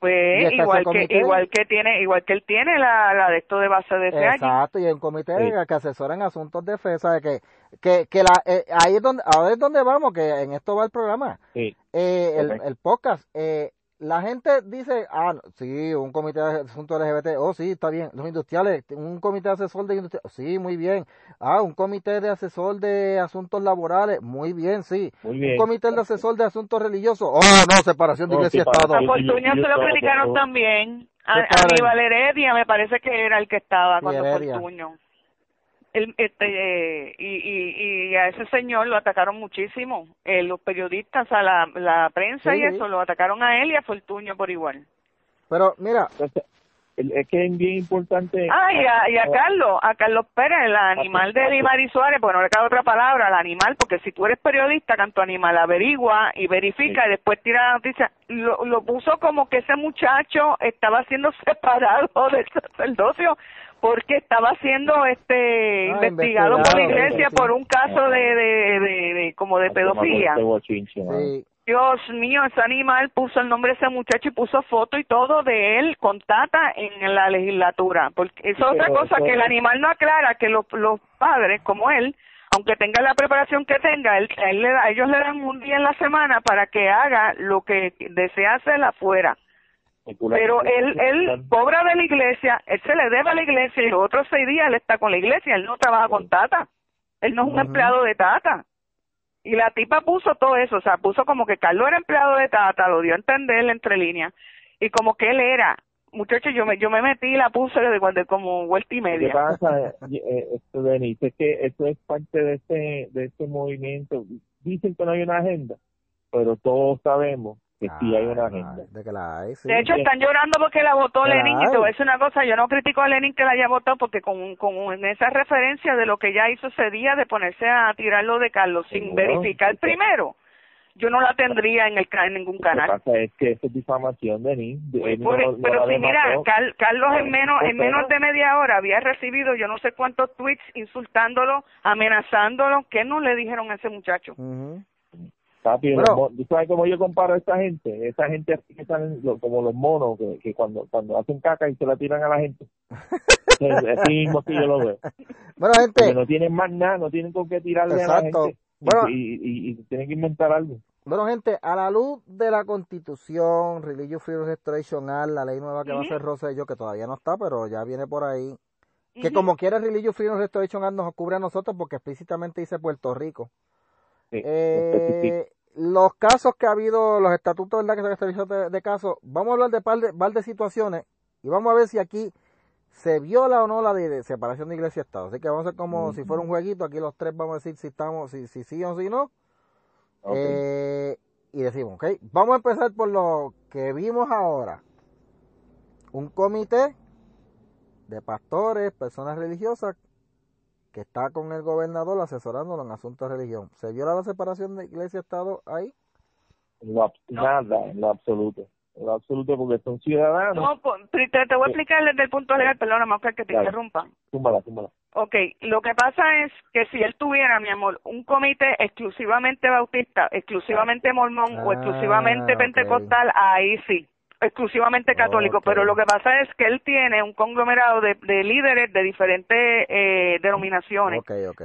Pues igual que igual que tiene igual que él tiene la, la de esto de base de ese allí. Exacto, y hay un comité Sí. que asesora en asuntos de fe, ¿sabe? Que, que, que la, eh, ahí es donde, ahora es donde vamos, que en esto va el programa. Sí. Eh, el, el podcast, eh, la gente dice, ah, no, sí, un comité de asuntos LGBT, oh, sí, está bien. Los industriales, un comité asesor de industriales, sí, muy bien. Ah, un comité de asesor de asuntos laborales, muy bien, sí. Muy Un comité de asesor de asuntos religiosos, oh, no, separación de No, iglesia y. Estado. A Fortuño yo- se lo criticaron también. A, ¿Qué padre? Aníbal Heredia me parece que era el que estaba Sí, cuando Heredia. El, este, y, y, y a ese señor lo atacaron muchísimo. Eh, los periodistas, a la, la prensa y Sí. eso, lo atacaron a él y a Fortuño por igual. Pero mira, es que es bien importante. Ah, y a, y a Carlos, a Carlos Pérez, el animal de Limari Suárez, bueno, no le cabe otra palabra, el animal, porque si tú eres periodista, canto animal, averigua y verifica y después tira la noticia, lo, lo puso como que ese muchacho estaba siendo separado del sacerdocio porque estaba siendo este Ah, investigado por la iglesia sí. por un caso de, de, de, de- como de pedofilia. Mano. sí, Dios mío, ese animal puso el nombre de ese muchacho y puso foto y todo de él con Tata en la legislatura. Porque eso es otra Pero cosa eso- que el animal no aclara que los, los padres como él, aunque tenga la preparación que tenga, él, él le da- ellos le dan un día en la semana para que haga lo que desea hacer afuera. Pero él, él cobra de la iglesia, él se le debe a la iglesia y los otros seis días él está con la iglesia, él no trabaja con Tata. Él no es un empleado de Tata. Y la tipa puso todo eso, o sea, puso como que Carlos era empleado de Tata, lo dio a entender entre líneas, y como que él era. Muchachos, yo me, yo me metí y la puse de, de como vuelta y media. pasa, eh, esto, es que esto es parte de este, de este movimiento. Dicen que no hay una agenda, pero todos sabemos que sí hay una Ah, agenda. De que la hay, sí. De hecho, están llorando porque la votó Claro. Lenin. Y te voy a decir una cosa, yo no critico a Lenin que la haya votado porque con, con esa referencia de lo que ella hizo ese día de ponerse a tirarlo de Carlos sin verificar primero, yo no la tendría en, el, ca- en ningún Lo que canal. pasa es que eso es difamación. Él no- Por- no pero la si mira. Car- Carlos en menos en menos de media hora había recibido yo no sé cuántos tweets insultándolo, amenazándolo, ¿qué no le dijeron a ese muchacho? Papi, Bueno. ¿tú sabes cómo yo comparo a esta gente? Esa gente así que lo- como los monos que, que cuando cuando hacen caca y se la tiran a la gente. Es- Así mismo que yo lo veo. Bueno, Porque gente, no tienen más nada, no tienen con qué tirarle a Exacto. la gente. Y- Bueno. y, y, y tienen que inventar algo. bueno, gente, a la luz de la Constitución, Religious Freedom Restoration Act, la ley nueva que va a hacer Rosselló, que todavía no está, pero ya viene por ahí, que Ujú. como quiera Religious Freedom Restoration Act nos cubre a nosotros porque explícitamente dice Puerto Rico. Sí, Eh, los casos que ha habido, los estatutos ¿verdad? que se han establecido de, de casos, vamos a hablar de par de, par de situaciones y vamos a ver si aquí se viola o no la de, de separación de iglesia y Estado. Así que vamos a hacer como si fuera un jueguito, aquí los tres vamos a decir si estamos, si, si sí o si no. Eh, y decimos, ok, vamos a empezar por lo que vimos ahora. Un comité de pastores, personas religiosas, que está con el gobernador asesorándolo en asuntos de religión. ¿Se viola la separación de iglesia y Estado ahí? Nada, en lo absoluto. En lo absoluto porque son ciudadanos. No, pues, te, te voy a explicar desde el punto legal, perdóname, Oscar, que te Claro. interrumpa. Túmbala, túmbala. Ok, lo que pasa es que si él tuviera, mi amor, un comité exclusivamente bautista, exclusivamente mormón o Ah, exclusivamente pentecostal, ahí sí, exclusivamente católico. Pero lo que pasa es que él tiene un conglomerado de, de líderes de diferentes eh, denominaciones. Ok, ok.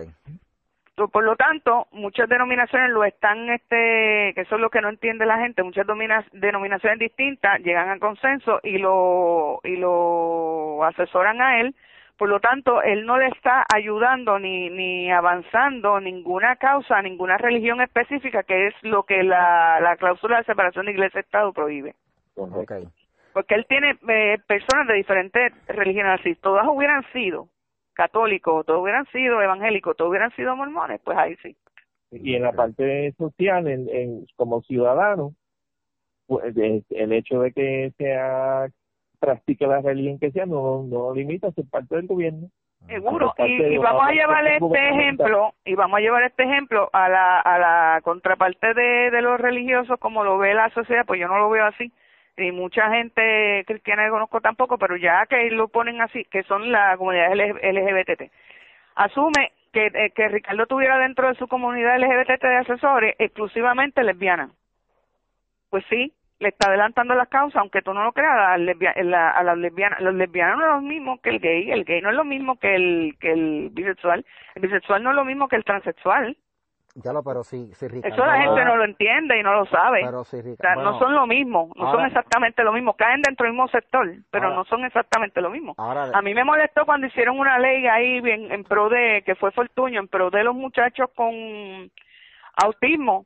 Por lo tanto, muchas denominaciones lo están, este, que eso es lo que no entiende la gente, muchas denominaciones distintas llegan a consenso y lo, y lo asesoran a él. Por lo tanto, él no le está ayudando ni, ni avanzando ninguna causa, ninguna religión específica, que es lo que la, la cláusula de separación de iglesia-estado prohíbe. Correcto. Porque él tiene eh, personas de diferentes religiones, si todas hubieran sido católicos, todos hubieran sido evangélicos, todos hubieran sido mormones, pues ahí sí. Y en la parte social, en, en, como ciudadano, pues, el hecho de que sea practique la religión que sea no, no limita a ser parte del gobierno. Seguro, y, vamos a llevar este ejemplo, y vamos a llevar este ejemplo a la, a la contraparte de, de los religiosos como lo ve la sociedad, pues yo no lo veo así, y mucha gente cristiana que conozco tampoco, pero ya que lo ponen así, que son la comunidad LGBT, asume que, eh, que Ricardo tuviera dentro de su comunidad LGBT de asesores exclusivamente lesbiana. Pues sí, le está adelantando las causas, aunque tú no lo creas, a, a las lesbianas, los lesbianos no es lo mismo que el gay, el gay no es lo mismo que el, que el bisexual, el bisexual no es lo mismo que el transexual. Ya lo, pero si, si Ricardo, Eso la gente no lo entiende y no lo sabe. Pero si no son lo mismo, no son exactamente lo mismo. Caen dentro del mismo sector, pero no son exactamente lo mismo. a mí me molestó cuando hicieron una ley ahí bien, en pro de, que fue Fortuño, en pro de los muchachos con autismo,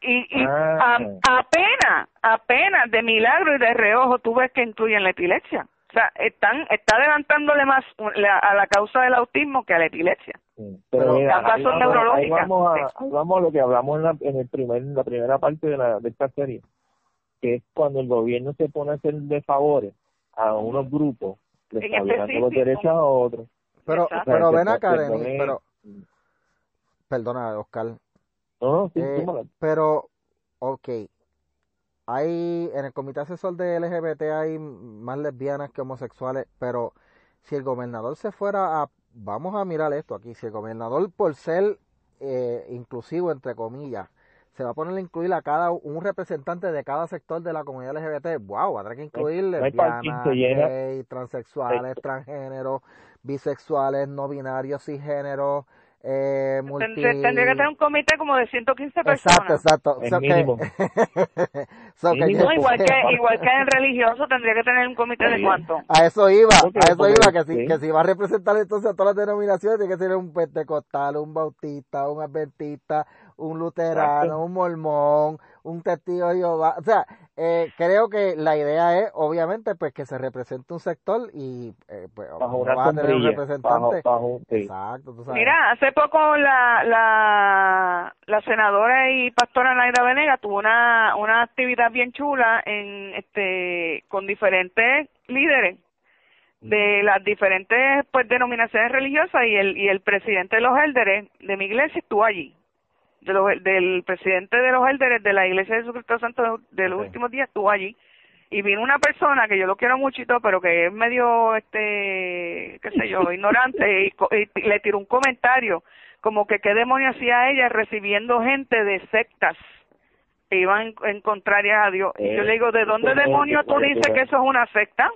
y, y ah. apenas, apenas de milagro y de reojo tú ves que incluyen la epilepsia. O sea, están, está adelantándole más a la causa del autismo que a la epilepsia. Pero mira, ahí vamos, a, vamos a lo que hablamos en la, en el primer, la primera parte de, la, de esta serie, que es cuando el gobierno se pone a hacer de favores a unos grupos, les está dando los derechos a otros. Pero, pero ven acá, pero, perdona, Oscar, no, sí, eh, pero, ok, hay, en el comité asesor de LGBT hay más lesbianas que homosexuales, pero si el gobernador se fuera a, vamos a mirar esto aquí, si el gobernador por ser eh, inclusivo, entre comillas, se va a poner a incluir a cada un representante de cada sector de la comunidad LGBT, wow, tener que incluir lesbianas, gays, transexuales, transgéneros, bisexuales, no binarios, cisgéneros, eh, tendría, que tener un comité como de 115 personas. Exacto, exacto. igual, que, igual que en religioso tendría que tener un comité de cuánto. A eso iba, a eso iba, que si, que si va a representar entonces a todas las denominaciones, tiene que ser un pentecostal, un bautista, un adventista, un luterano, un mormón, un testigo de Jehová. O sea, eh, creo que la idea es, obviamente, pues que se represente un sector y eh, pues bajo va a tener un representante. Exacto, tú sabes. Mira, hace poco la, la, la senadora y pastora Naira Venega tuvo una, una actividad bien chula en este con diferentes líderes de las diferentes pues denominaciones religiosas y el y el presidente de los élderes de mi iglesia estuvo allí del presidente de los élderes de la Iglesia de Jesucristo Santo de, los últimos días estuvo allí. Y vino una persona que yo lo quiero muchito pero que es medio este qué sé yo ignorante y, le tiró un comentario como que qué demonio hacía ella recibiendo gente de sectas que iban en, contraria a Dios y yo le digo de dónde demonio tú dices que eso es una secta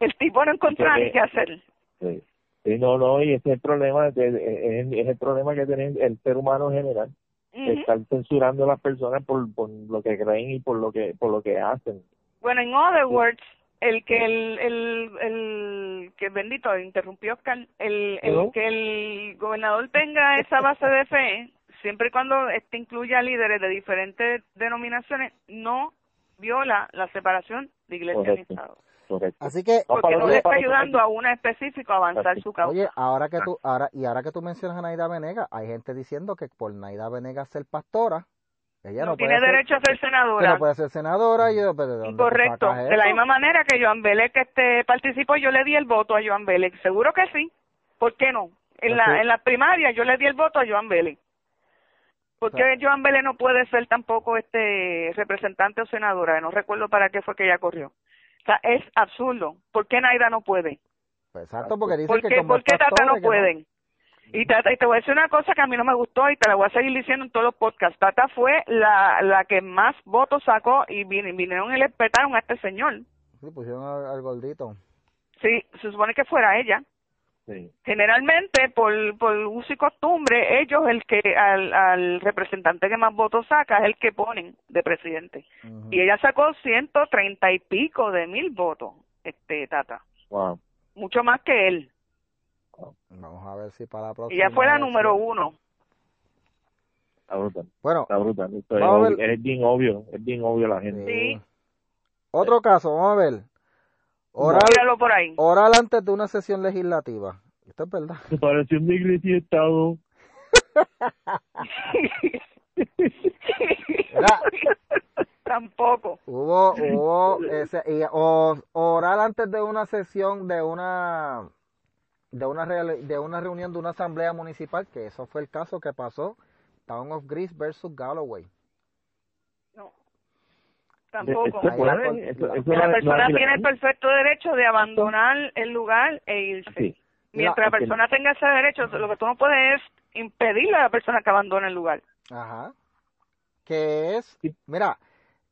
el tipo no encontraba ni qué hacer. Sí, no, no, y ese es el problema, es, el problema que tiene el ser humano en general, estar censurando a las personas por, por lo que creen y por lo que por lo que hacen. Bueno, en other words, el que el, el, el que bendito interrumpió Oscar, el, el que el gobernador tenga esa base de fe, siempre y cuando este incluya líderes de diferentes denominaciones, no viola la separación de iglesia y Estado. Así que porque no le está ayudando a una específico a avanzar su causa. Oye, ahora que tú ahora y ahora que tú mencionas a Naida Venega, hay gente diciendo que por Naida Venega ser pastora, ella no, tiene derecho a ser senadora. no puede ser senadora. Yo, Correcto. De la misma manera que Joan Vélez que este participó, yo le di el voto a Joan Vélez. Seguro que sí. ¿Por qué no? En la en la primaria yo le di el voto a Joan Vélez. ¿Por qué Joan Vélez no puede ser tampoco este representante o senadora? No recuerdo para qué fue que ella corrió. O sea, es absurdo. ¿Por qué Naida no puede? Pues exacto, porque dice ¿Por qué, ¿Por qué Tata no pueden? Y, tata, y te voy a decir una cosa que a mí no me gustó y te la voy a seguir diciendo en todos los podcasts. Tata fue la, la que más votos sacó y vinieron y le petaron a este señor. Sí, pusieron al gordito. Sí, se supone que fuera ella. Generalmente, por, por uso y costumbre, ellos, el que al, al representante que más votos saca, es el que ponen de presidente. Y ella sacó ciento treinta y pico de mil votos, este Tata. Wow. Mucho más que él. Vamos a ver si para la próxima. Ella fue la número uno. Está brutal. Bueno, Está brutal. Esto es, obvio- es bien obvio. Es bien obvio la gente. Sí. otro caso, vamos a ver. Oral, Míralo por ahí. oral antes de una sesión legislativa. Esto es verdad. Separación de iglesia y Estado. Mira, Tampoco. hubo, hubo ese, y, o- oral antes de una sesión de una de una real- de una reunión de una asamblea municipal, que eso fue el caso que pasó, Town of Greece versus Galloway. Tampoco. Puede, eso- eso La persona no- tiene el perfecto derecho de abandonar el lugar e irse. Sí. Mientras la persona tenga ese derecho, lo que tú no puedes es impedirle a la persona que abandone el lugar. Ajá. Que es, mira,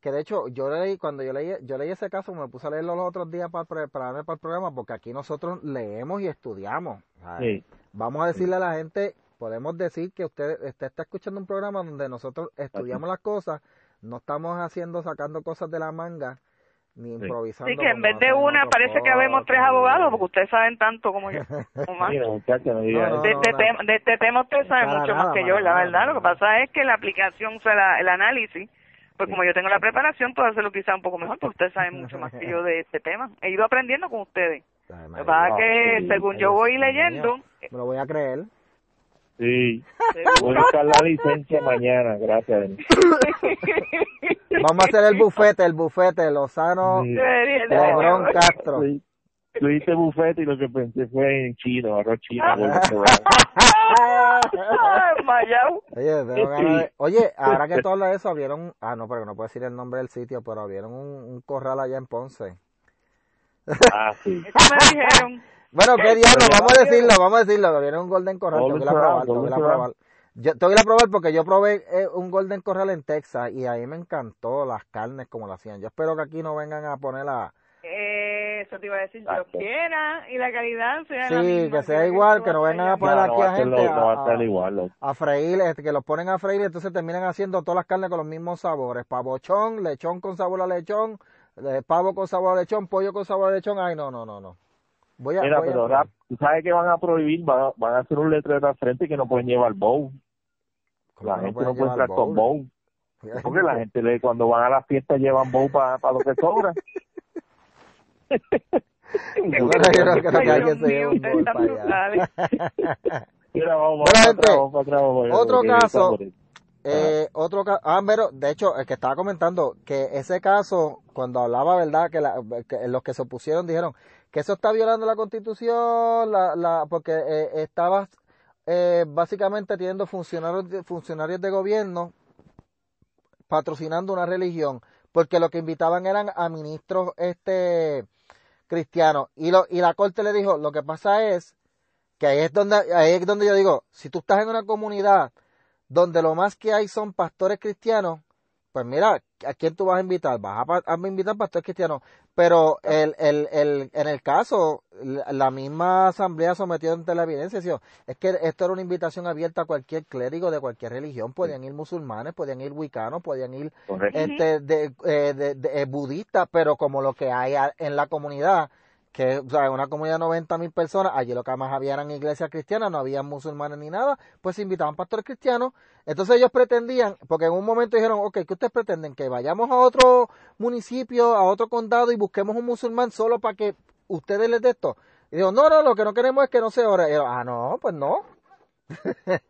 que de hecho yo leí, cuando yo leí, yo leí ese caso, me puse a leerlo los otros días para prepararme para el programa, porque aquí nosotros leemos y estudiamos. Vamos a decirle a la gente, podemos decir que usted, usted está escuchando un programa donde nosotros estudiamos las cosas, no estamos haciendo, sacando cosas de la manga, ni improvisando. Así que en como vez de una, parece que habemos tres abogados, porque ustedes saben tanto como yo. o más. Mira, muchacha, no diga No, no, de, este tema, de este tema usted sabe Para mucho nada, más que yo, la nada, verdad. Lo que pasa es que la aplicación, o sea, la- el análisis, pues como yo tengo la preparación, puedo hacerlo quizá un poco mejor, porque ustedes saben mucho más que yo de este tema. He ido aprendiendo con ustedes. Lo que pasa es que, sí, según yo voy leyendo. Me lo voy a creer. Sí. Voy a buscar la licencia mañana, gracias. Vamos a hacer el bufete, el bufete, Lozano, Sí. Lebrón Castro. Sí. Tú bufete y lo que pensé fue en chino, arroz chino. Ah. Oye, tengo ganas de- Oye, ahora que tú hablas de eso, abrieron, ah, no, pero no puedo decir el nombre del sitio, pero abrieron un, un corral allá en Ponce. Ah, sí. Eso me dijeron. Bueno, qué diablo, vamos a lo decirlo, vamos a decirlo, abrieron un Golden Corral, tengo que ir a probar, tengo que ir a probar. Yo tengo que ir a probar porque yo probé eh, un Golden Corral en Texas y ahí me encantó las carnes como lo hacían. Yo espero que aquí no vengan a poner la... Eso te iba a decir, Dios Exacto. quiera y la calidad sea la Sí, misma. que sea igual, que no vengan a poner No, aquí no a gente lo- no va a estar igual. a freír, este, que los ponen a freír y entonces terminan haciendo todas las carnes con los mismos sabores. Pavochón, lechón con sabor a lechón, eh, pavo con sabor a lechón, pollo con sabor a lechón. Ay, no, no, no, no. Voy a, Mira, voy a pero rap, tú sabes que van a prohibir, van a, van a hacer un letrero al frente que no pueden llevar bow. ¿Cómo La no gente no puede entrar con bowl? bow. Porque la gente le, cuando van a la fiesta llevan bow para lo que sobra. Bueno, yo creo que lo que allá, otro caso. Eh, otro caso, ah, pero de hecho, el que estaba comentando que ese caso, cuando hablaba, ¿verdad? Que, la, que los que se opusieron dijeron que eso está violando la constitución, la, la, porque eh, estabas eh, básicamente teniendo funcionarios, de- funcionarios de gobierno patrocinando una religión, porque lo que invitaban eran a ministros este cristianos. Y, lo, y la corte le dijo, lo que pasa es que ahí es donde, ahí es donde yo digo, si tú estás en una comunidad donde lo más que hay son pastores cristianos, pues mira, ¿a quién tú vas a invitar? Vas a, a invitar pastores cristianos. Pero el, el, el, en el caso, la misma asamblea sometió ante la evidencia, decía, es que esto era una invitación abierta a cualquier clérigo de cualquier religión, podían ir musulmanes, podían ir wicanos, podían ir Correcto. este, de, eh, de- de- eh, budistas, pero como lo que hay en la comunidad, que o sea, una comunidad de 90 mil personas, allí lo que más había eran iglesias cristianas, no había musulmanes ni nada, pues se invitaban pastores cristianos. Entonces ellos pretendían, porque en un momento dijeron, ok, ¿qué ustedes pretenden? Que vayamos a otro municipio, a otro condado y busquemos un musulmán solo para que ustedes les dé esto. Y digo, no, no, lo que no queremos es que no se ore. Y yo, ah, no, pues no.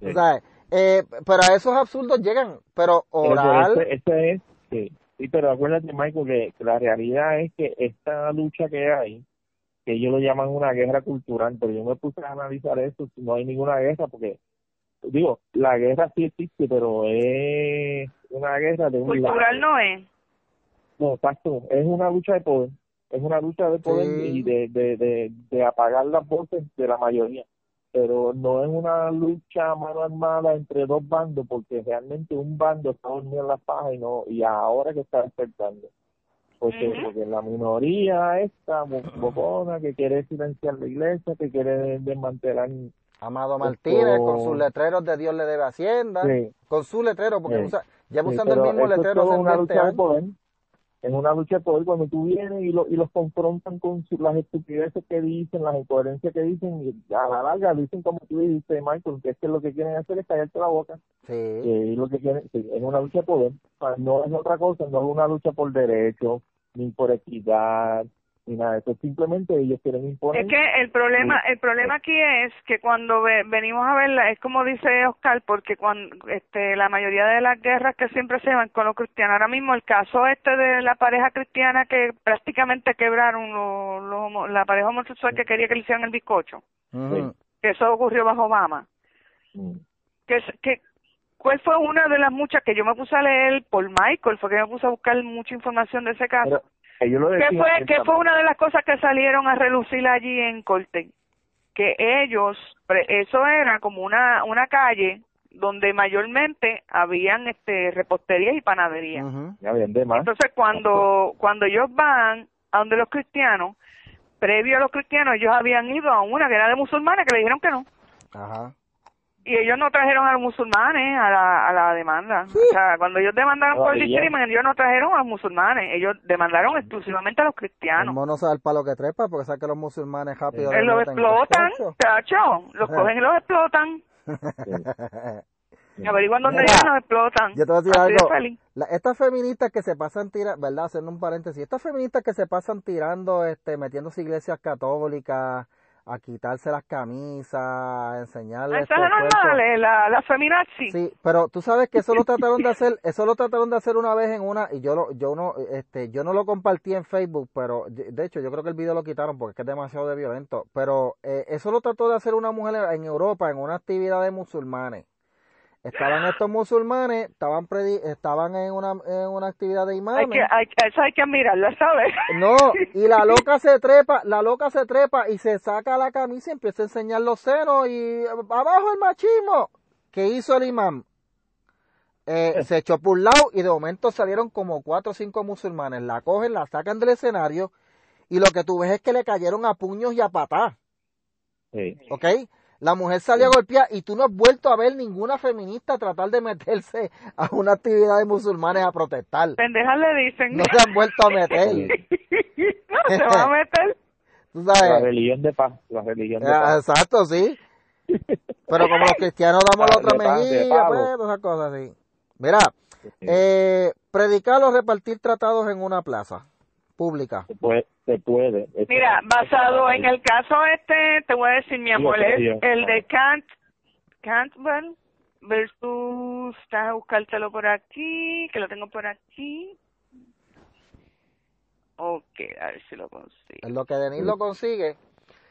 Sí. O sea, eh, pero a esos absurdos llegan, pero Pero oral... Este, este es, sí, sí, pero acuérdate, Michael, que, que la realidad es que esta lucha que hay, que ellos lo llaman una guerra cultural, pero yo me puse a analizar eso, no hay ninguna guerra, porque, digo, la guerra sí existe, pero es una guerra de un Cultural lado. no es. No, exacto, es una lucha de poder, es una lucha de poder Sí. y de, de, de, de apagar las voces de la mayoría, pero no es una lucha mano armada entre dos bandos, porque realmente un bando está dormido en la paja y no y ahora que está despertando. Porque, porque la minoría esta bo- bocona que quiere silenciar la iglesia, que quiere desmantelar Amado Esto- Martínez, con sus letreros de Dios le debe Hacienda, Sí. con su letrero, porque Sí. usa, lleva Sí, usando el mismo es letrero una 20 lucha de años. poder. En una lucha de poder cuando tú vienes y, lo, y los confrontan con las estupideces que dicen, las incoherencias que dicen, y a la larga dicen como tú dijiste, Michael, que es que lo que quieren hacer es callarte la boca. Sí. Que lo que quieren, es una lucha de poder. no es otra cosa, no es una lucha por derecho, ni por equidad, ni nada de eso. Simplemente ellos quieren imponer. Es que el problema, el problema aquí es que cuando venimos a verla, es como dice Oscar, porque cuando este, la mayoría de las guerras que siempre se van con los cristianos, ahora mismo el caso este de la pareja cristiana que prácticamente quebraron la pareja homosexual que quería que le hicieran el bizcocho, que eso ocurrió bajo Obama. Que, que ¿Cuál fue una de las muchas que yo me puse a leer por Michael? Fue que me puse a buscar mucha información de ese caso. ¿Qué fue, ¿Qué fue una de las cosas que salieron a relucir allí en Corte? Que ellos, eso era como una, una calle donde mayormente habían este reposterías y panaderías. Entonces cuando cuando ellos van a donde los cristianos, previo a los cristianos, ellos habían ido a una que era de musulmanes que le dijeron que no. Ajá y ellos no trajeron a los musulmanes a la, a la demanda. O sea, cuando ellos demandaron por el discrimen, ellos no trajeron a los musulmanes, ellos demandaron exclusivamente a los cristianos. El mono sabe el palo que trepa, porque sabe que los musulmanes rápido... Eh, los explotan, chacho, los cogen y los explotan. Averiguan dónde ellos los explotan. Yo te voy a decir algo. estas feministas que se pasan tirando, ¿verdad? Haciendo un paréntesis. Estas feministas que se pasan tirando, este, metiéndose iglesias católicas, a quitarse las camisas, a enseñarles. Eso es normal, eh, la, la feminazi. Sí, pero tú sabes que eso lo trataron de hacer, eso lo trataron de hacer una vez en una, y yo lo, yo no, este, yo no lo compartí en Facebook, pero de hecho yo creo que el video lo quitaron porque es que es demasiado de violento, pero eh, eso lo trató de hacer una mujer en Europa en una actividad de musulmanes. Estaban estos musulmanes, estaban estaban en una, en una actividad de imanes. Hay que, hay, eso hay que mirarlo, ¿sabes? No, y la loca se trepa, la loca se trepa y se saca la camisa y empieza a enseñar los senos y abajo el machismo. ¿Qué hizo el imán? Eh, se echó por un lado y de momento salieron como cuatro o cinco musulmanes. La cogen, la sacan del escenario y lo que tú ves es que le cayeron a puños y a patas. Sí. ¿Ok? La mujer salió a golpear y tú no has vuelto a ver ninguna feminista tratar de meterse a una actividad de musulmanes a protestar. Pendejas le dicen. No se han vuelto a meter. no se va a meter. ¿Tú sabes? La religión de paz. La religión de paz. Exacto, sí. Pero como los cristianos damos la otra mejilla, pues, esas cosas así. Mira, eh, predicar o repartir tratados en una plaza pública. Se puede, Mira, basado en el caso este, te voy a decir, mi amor, es el de Kant, Cantwell versus, estás a buscártelo por aquí, que lo tengo por aquí. Ok, a ver si lo consigo. En lo que Denis lo consigue.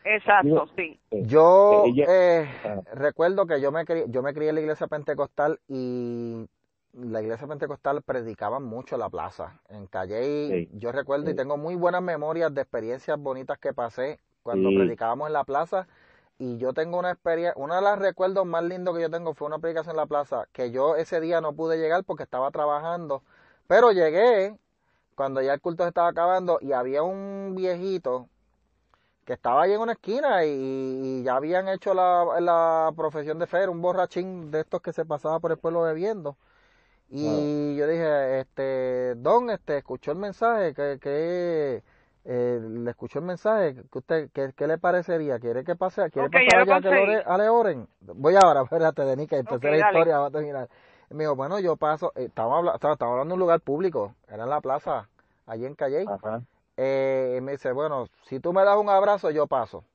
Exacto, sí. Yo eh, ah. recuerdo que yo me, yo me crié en la iglesia pentecostal y la iglesia pentecostal predicaban mucho en la plaza. En Calle, yo recuerdo y tengo muy buenas memorias de experiencias bonitas que pasé cuando predicábamos en la plaza. Y yo tengo una experiencia, uno de los recuerdos más lindos que yo tengo fue una predicación en la plaza, que yo ese día no pude llegar porque estaba trabajando, pero llegué cuando ya el culto se estaba acabando y había un viejito que estaba ahí en una esquina y, ya habían hecho la, la profesión de fe, un borrachín de estos que se pasaba por el pueblo bebiendo. Y yo dije, este, Don, este, escuchó el mensaje, que, que eh, le escuchó el mensaje, que usted, ¿qué, le parecería? ¿Quiere que pase? ¿Quiere pasar allá que le, oren? Voy ahora, espérate, Denis, que empecé la historia, va a terminar. Y me dijo, bueno, yo paso, eh, estamos, hablando, estaba, hablando de un lugar público, era en la plaza, allí en Calle. Eh, y me dice, bueno, si tú me das un abrazo, yo paso.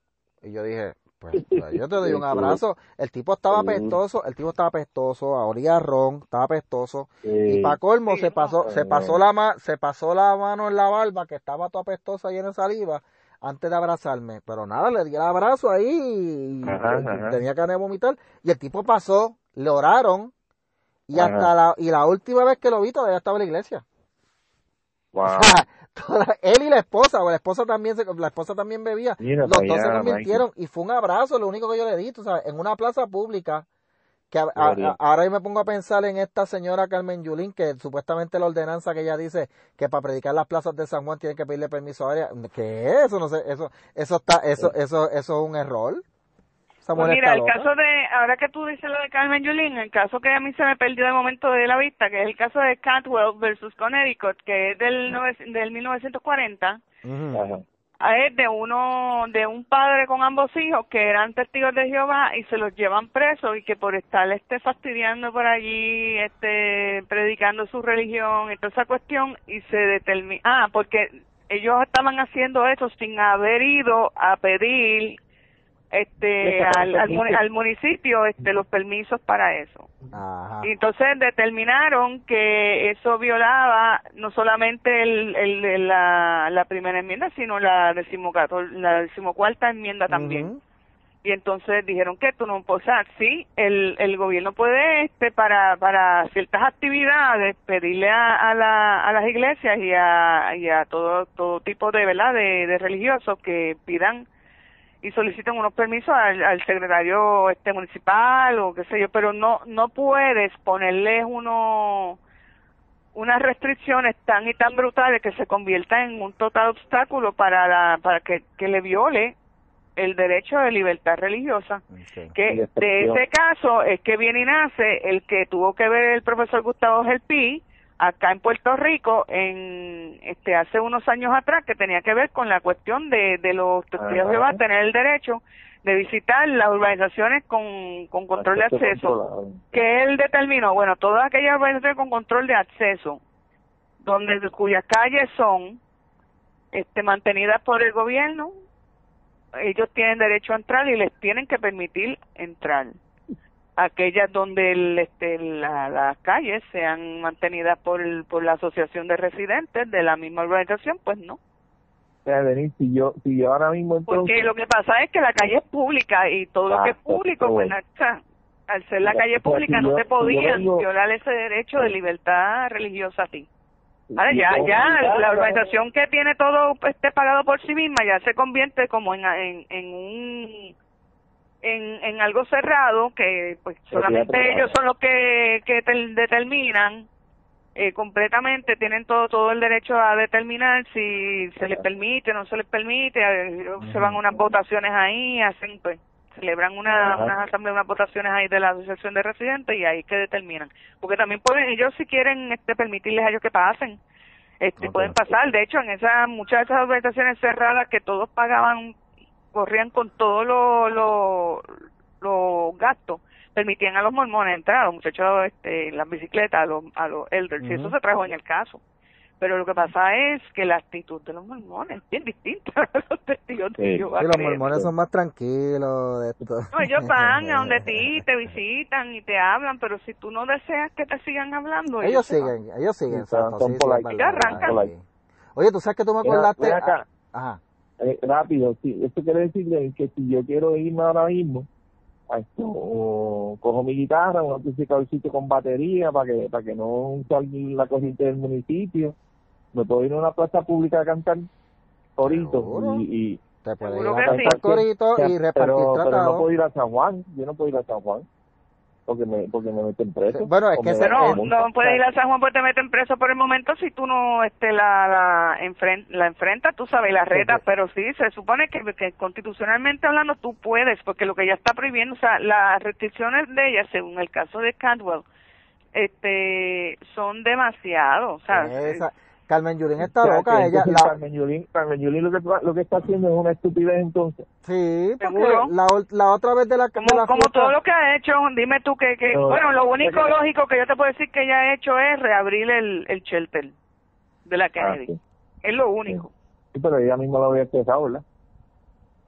Y yo dije, pues, pues, yo te doy un abrazo. El tipo estaba apestoso, el tipo estaba apestoso, a ron, estaba apestoso. Y para colmo se pasó, se pasó la se pasó la mano en la barba que estaba toda apestosa llena de saliva antes de abrazarme. Pero nada, le di el abrazo ahí y tenía ganas de vomitar. Y el tipo pasó, le oraron y hasta la, y la última vez que lo vi todavía estaba en la iglesia. él y la esposa, o la esposa también la esposa también bebía, los dos se convirtieron y fue un abrazo, lo único que yo le di, tú sabes, en una plaza pública, que ahora yo me pongo a pensar en esta señora Carmen Yulín, que supuestamente la ordenanza que ella dice que para predicar las plazas de San Juan tiene que pedirle permiso a ella, ¿qué es eso? No sé, eso, eso está, eso, eso, eso es un error. Pues mira, el caso de, ahora que tú dices lo de Carmen Yulín, el caso que a mí se me perdió de momento de la vista, que es el caso de Catwell versus Connecticut, que es del, del 1940, es de uno, de un padre con ambos hijos que eran testigos de Jehová y se los llevan presos y que por estar este fastidiando por allí, este, predicando su religión y toda esa cuestión y se determina, ah, porque ellos estaban haciendo eso sin haber ido a pedir este al, al, municipio este los permisos para eso. Y entonces determinaron que eso violaba no solamente el, el, la, la primera enmienda sino la la decimocuarta enmienda también. Y entonces dijeron que tú no puedes, o sea, sí, el, el gobierno puede, este, para, para ciertas actividades, pedirle a, a, la, a las iglesias y a, y a todo, todo tipo de, ¿verdad?, de, de religiosos que pidan y soliciten unos permisos al, al, secretario este municipal o qué sé yo, pero no no puedes ponerles uno unas restricciones tan y tan brutales que se conviertan en un total obstáculo para la para que, que le viole el derecho de libertad religiosa que de ese caso es que viene y nace el que tuvo que ver el profesor Gustavo Gelpi acá en Puerto Rico en este hace unos años atrás que tenía que ver con la cuestión de, de los testigos de Jehová tener el derecho de visitar las urbanizaciones con, con control de acceso que él determinó bueno todas aquellas urbanizaciones con control de acceso donde cuyas calles son este mantenidas por el gobierno ellos tienen derecho a entrar y les tienen que permitir entrar aquellas donde el, este, la, las calles sean mantenidas por, por la asociación de residentes de la misma organización, pues no. O sea, si yo, si yo ahora mismo Porque lo que pasa es que la calle es pública y todo lo que es público, pues, al ser la calle pública no te podían violar ese derecho de libertad religiosa a ti. Ahora ya, ya la organización que tiene todo este pagado por sí misma ya se convierte como en, en, en un en, en algo cerrado que pues solamente ellos son los que, que determinan eh, completamente tienen todo todo el derecho a determinar si se les permite no se les permite se van unas votaciones ahí hacen pues celebran una, unas asambleas unas votaciones ahí de la asociación de residentes y ahí que determinan. Porque también pueden ellos si quieren este permitirles a ellos que pasen este pueden pasar. De hecho en esas muchas de esas organizaciones cerradas que todos pagaban corrían con todos los lo, lo gastos permitían a los mormones entrar, a los muchachos este, en las bicicletas, a los, a los elders, y eso se trajo en el caso. Pero lo que pasa es que la actitud de los mormones es bien distinta a los testigos de Jehová. los mormones son más tranquilos de esto. No, ellos van a donde ti, te visitan y te hablan, pero si tú no deseas que te sigan hablando... Ellos, siguen, ellos siguen, son, sí, Oye, ¿tú sabes que tú me acordaste? Ajá eh, rápido, sí, esto quiere decir que si yo quiero irme ahora mismo, a esto, o cojo mi guitarra, un sitio con batería para que para que no salga la corriente del municipio, me puedo ir a una plaza pública a cantar corito y, y te puedes ir a cantar corito y repartir pero, pero no puedo ir a San Juan, yo no puedo ir a San Juan porque me porque me meten preso. Bueno, es que no, no puedes ir a San Juan porque te meten preso por el momento si tú no este la la, la enfrentas, tú sabes, la reta, pero sí se supone que, que constitucionalmente hablando tú puedes porque lo que ya está prohibiendo, o sea, las restricciones de ella según el caso de Cantwell este son demasiado, o sea, Carmen Yulín está loca, ella... La... Carmen Yulín, Carmen Yulín lo que, lo que está haciendo es una estupidez entonces. Sí, porque la, la, otra vez de la... Como, como todo lo que ha hecho, dime tú que... que bueno, lo único lógico que yo te puedo decir que ella ha hecho es reabrir el, el shelter de la ah, Kennedy. Es lo único. Sí, pero ella misma lo había empezado, ¿verdad?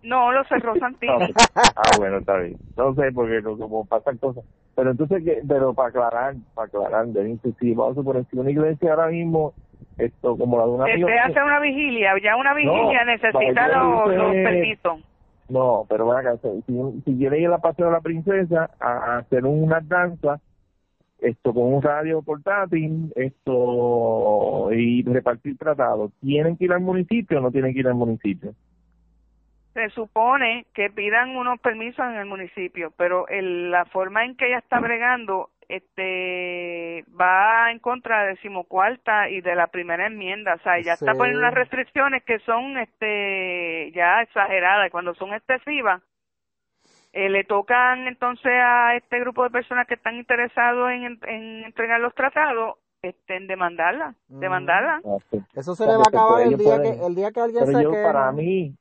No, lo cerró Santino. ah, bueno, está bien. No sé, porque como pasan cosas. Pero entonces, que, pero para aclarar, para aclarar, Denise, sí, vamos a suponer, si una iglesia ahora mismo esto como la de una hace una vigilia ya una vigilia necesita los, permisos. No pero si, si quiere ir a la paseo de la princesa a, hacer una danza esto con un radio portátil esto y repartir tratados tienen que ir al municipio o no tienen que ir al municipio se supone que pidan unos permisos en el municipio, pero el, la forma en que ella está bregando este va en contra de decimocuarta y de la primera enmienda, o sea, ya está poniendo unas restricciones que son este ya exageradas, y cuando son excesivas, eh, le tocan entonces a este grupo de personas que están interesados en, en entregar los tratados este, en demandarla, demandarla. Eso se le va a acabar el día que el día que alguien pero se yo, quede. para mí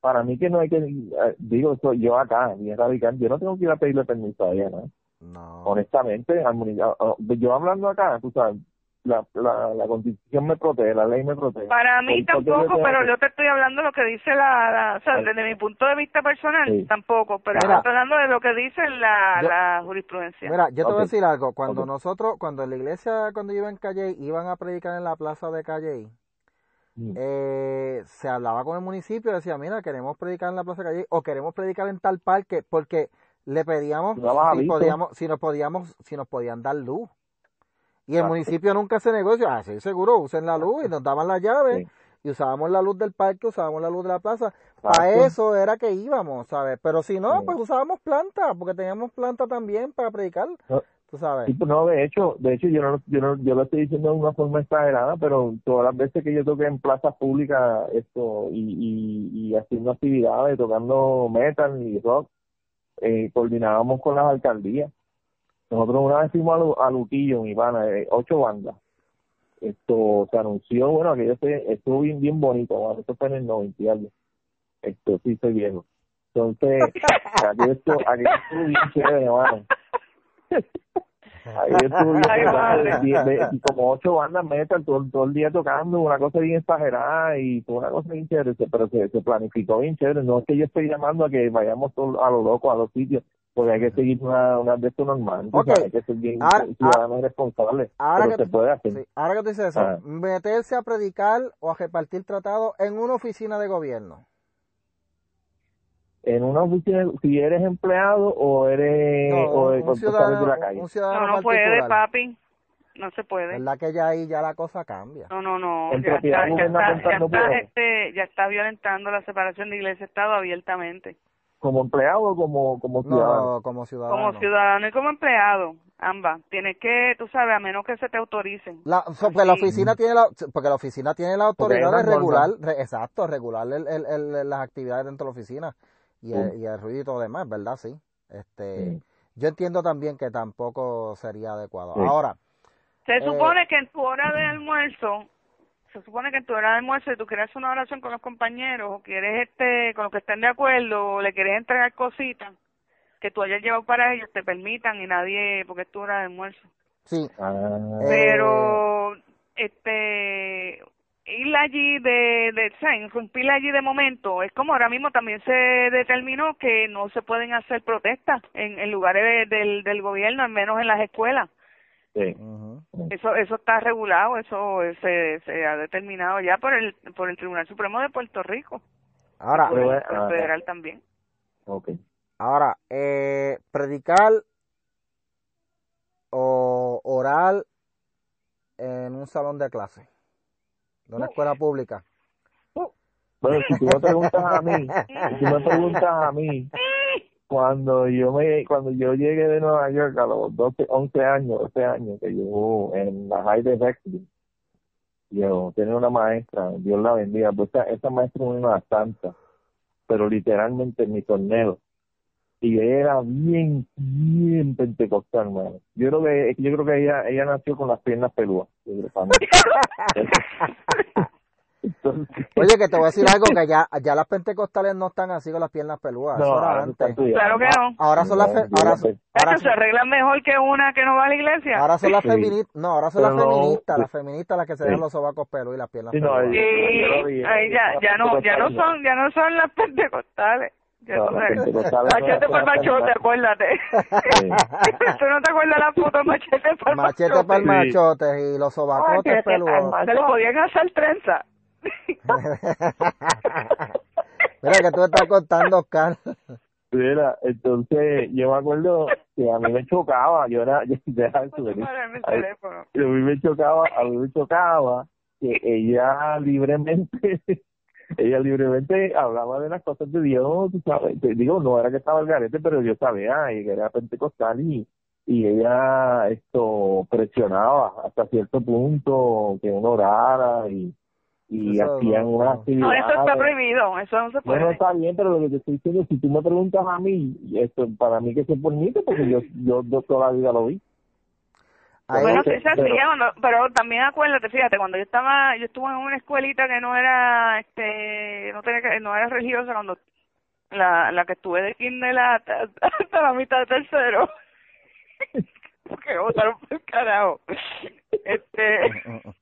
para mí que no hay que eh, digo yo acá bien radical yo no tengo que ir a pedirle permiso a ella ¿no? No. honestamente yo hablando acá tú sabes la, la, la constitución me protege la ley me protege Para mí ¿Por qué yo tampoco, pero que- yo te estoy hablando de lo que dice la, la- o sea, Ay. desde mi punto de vista personal, Sí. tampoco, pero Mira. estoy hablando de lo que dice la, Yo- la jurisprudencia. Mira, yo te voy a decir algo. Cuando nosotros, cuando en la iglesia, cuando yo iba en Calle, iban a predicar en la plaza de Calle, Mm. eh, se hablaba con el municipio, decía, mira, queremos predicar en la plaza de Calle o queremos predicar en tal parque, porque le pedíamos No si podíamos, si nos podíamos, si nos podían dar luz. Y el municipio nunca se negoció, ah, sí, seguro, usen la luz y nos daban la llave Sí. y usábamos la luz del parque, usábamos la luz de la plaza. Para eso era que íbamos, ¿sabes? Pero si no, Sí. pues usábamos planta, porque teníamos planta también para predicar, No. tú sabes. Sí, pues no, de hecho, de hecho yo no, yo no, yo lo estoy diciendo de una forma exagerada, pero todas las veces que yo toqué en plazas públicas esto y, y, y haciendo actividades, tocando metal y rock, eh, coordinábamos con las alcaldías. Nosotros una vez fuimos a, Lu- a Luquillo, mi pana, eh, ocho bandas. Esto se anunció, bueno, aquello se, estuvo bien, bien bonito, bueno, esto fue en el 90 y algo. Esto sí soy viejo. Entonces, aquello estuvo, aquello estuvo bien chévere, hermano. Ahí como ocho bandas metal todo, todo el día tocando, una cosa bien exagerada y fue una cosa bien chévere, pero se, se planificó bien chévere. No es que yo estoy llamando a que vayamos todos a lo loco a los sitios, porque hay que seguir una, una de esto normal, Ok. sabes, hay que ser bien Ahora- ciudadanos y responsables, ahora pero que se puede hacer. Sí, ahora que tú dices eso, Ah. meterse a predicar o a repartir tratados en una oficina de gobierno. En una oficina, si eres empleado o eres No, o un, eres un responsable ciudadano, de la calle. un ciudadano no, no puede, papi, no se puede. ¿Verdad que ya ahí ya la cosa cambia? No, no, no, ya está, ya está, ya está, este, ya está violentando la separación de iglesia-estado abiertamente. como empleado o como, como ciudadano. No, como ciudadano. Como ciudadano y como empleado, ambas. Tienes que, tú sabes, a menos que se te autoricen. La, so- porque la oficina tiene la, porque la oficina tiene la autoridad de regular, re- exacto, regular el, el, el- las actividades dentro de la oficina y, el, y el ruido y todo demás, ¿verdad? Sí. Este, Sí. yo entiendo también que tampoco sería adecuado. Sí. Ahora, Se Eh, supone que en tu hora de almuerzo, se supone que en tu hora de almuerzo, si tú quieres hacer una oración con los compañeros o quieres este, con los que estén de acuerdo o le quieres entregar cositas que tú hayas llevado para ellos, te permitan y nadie, porque es tu hora de almuerzo. sí, Ah, Eh, Pero, este, ir allí de, de, o sea, irrumpir allí de momento, es como ahora mismo también se determinó que no se pueden hacer protestas en, en lugares de- del, del gobierno, al menos en las escuelas. sí. Eso eso está regulado, eso se, se ha determinado ya por el por el Tribunal Supremo de Puerto Rico, ahora, por el, Pero, por el federal también. Ok. ahora, eh, predicar o orar en un salón de clase de una escuela pública. Bueno, si tú me preguntas a mí, si tú me preguntas a mí, cuando yo me cuando yo llegué de Nueva York a los 12, 11 años, 12 años que yo en la high de Bexley, yo tenía una maestra, Dios la bendiga, pues esa, esa maestra era una santa, pero literalmente en mi torneo. Y ella era bien, bien pentecostal, mano. Yo creo que, yo creo que ella, ella nació con las piernas peludas. Entonces, Oye, que te voy a decir algo, que ya, ya las pentecostales no están así con las piernas peludas. no, ahora antes. Claro que no. Ahora son las fe- No, ahora, se son, arregla mejor que una que no va a la iglesia. ahora son las Sí. feministas, no, ahora son las no, feministas, las feministas las que se Sí. dan los sobacos peludos y las piernas Sí, no, peludas. Vi, ahí ya, ya no, ya no son, ya no son las pentecostales. No, machete por machote, acuérdate. Sí. ¿Tú no te acuerdas la puta machete por Machete para el Sí. machote y los sobacotes peludos. Se le podían hacer trenza. Mira que tú estás contando, Oscar. Mira, entonces yo me acuerdo que a mí me chocaba, yo era, yo, deja a mí me chocaba, a mí me chocaba que ella libremente, ella libremente hablaba de las cosas de Dios, tú sabes, te digo, no era que estaba el garete, pero yo sabía y que era pentecostal y, y ella esto presionaba hasta cierto punto que uno orara y, y Eso hacían no, unas no. actividades. No, eso está prohibido, eso no se Bueno, puede. está bien, pero lo que te estoy diciendo, si tú me preguntas a mí, esto para mí que se permite, porque yo, yo, yo toda la vida lo vi. Ahí- Bueno, Pero- sí cuando- pero también acuérdate, fíjate, cuando yo estaba, yo estuve en una escuelita que no era, este, no tenía que, no era religiosa, cuando la, la que estuve de kinder hasta, hasta la mitad de tercero, porque me botaron por el carajo, este,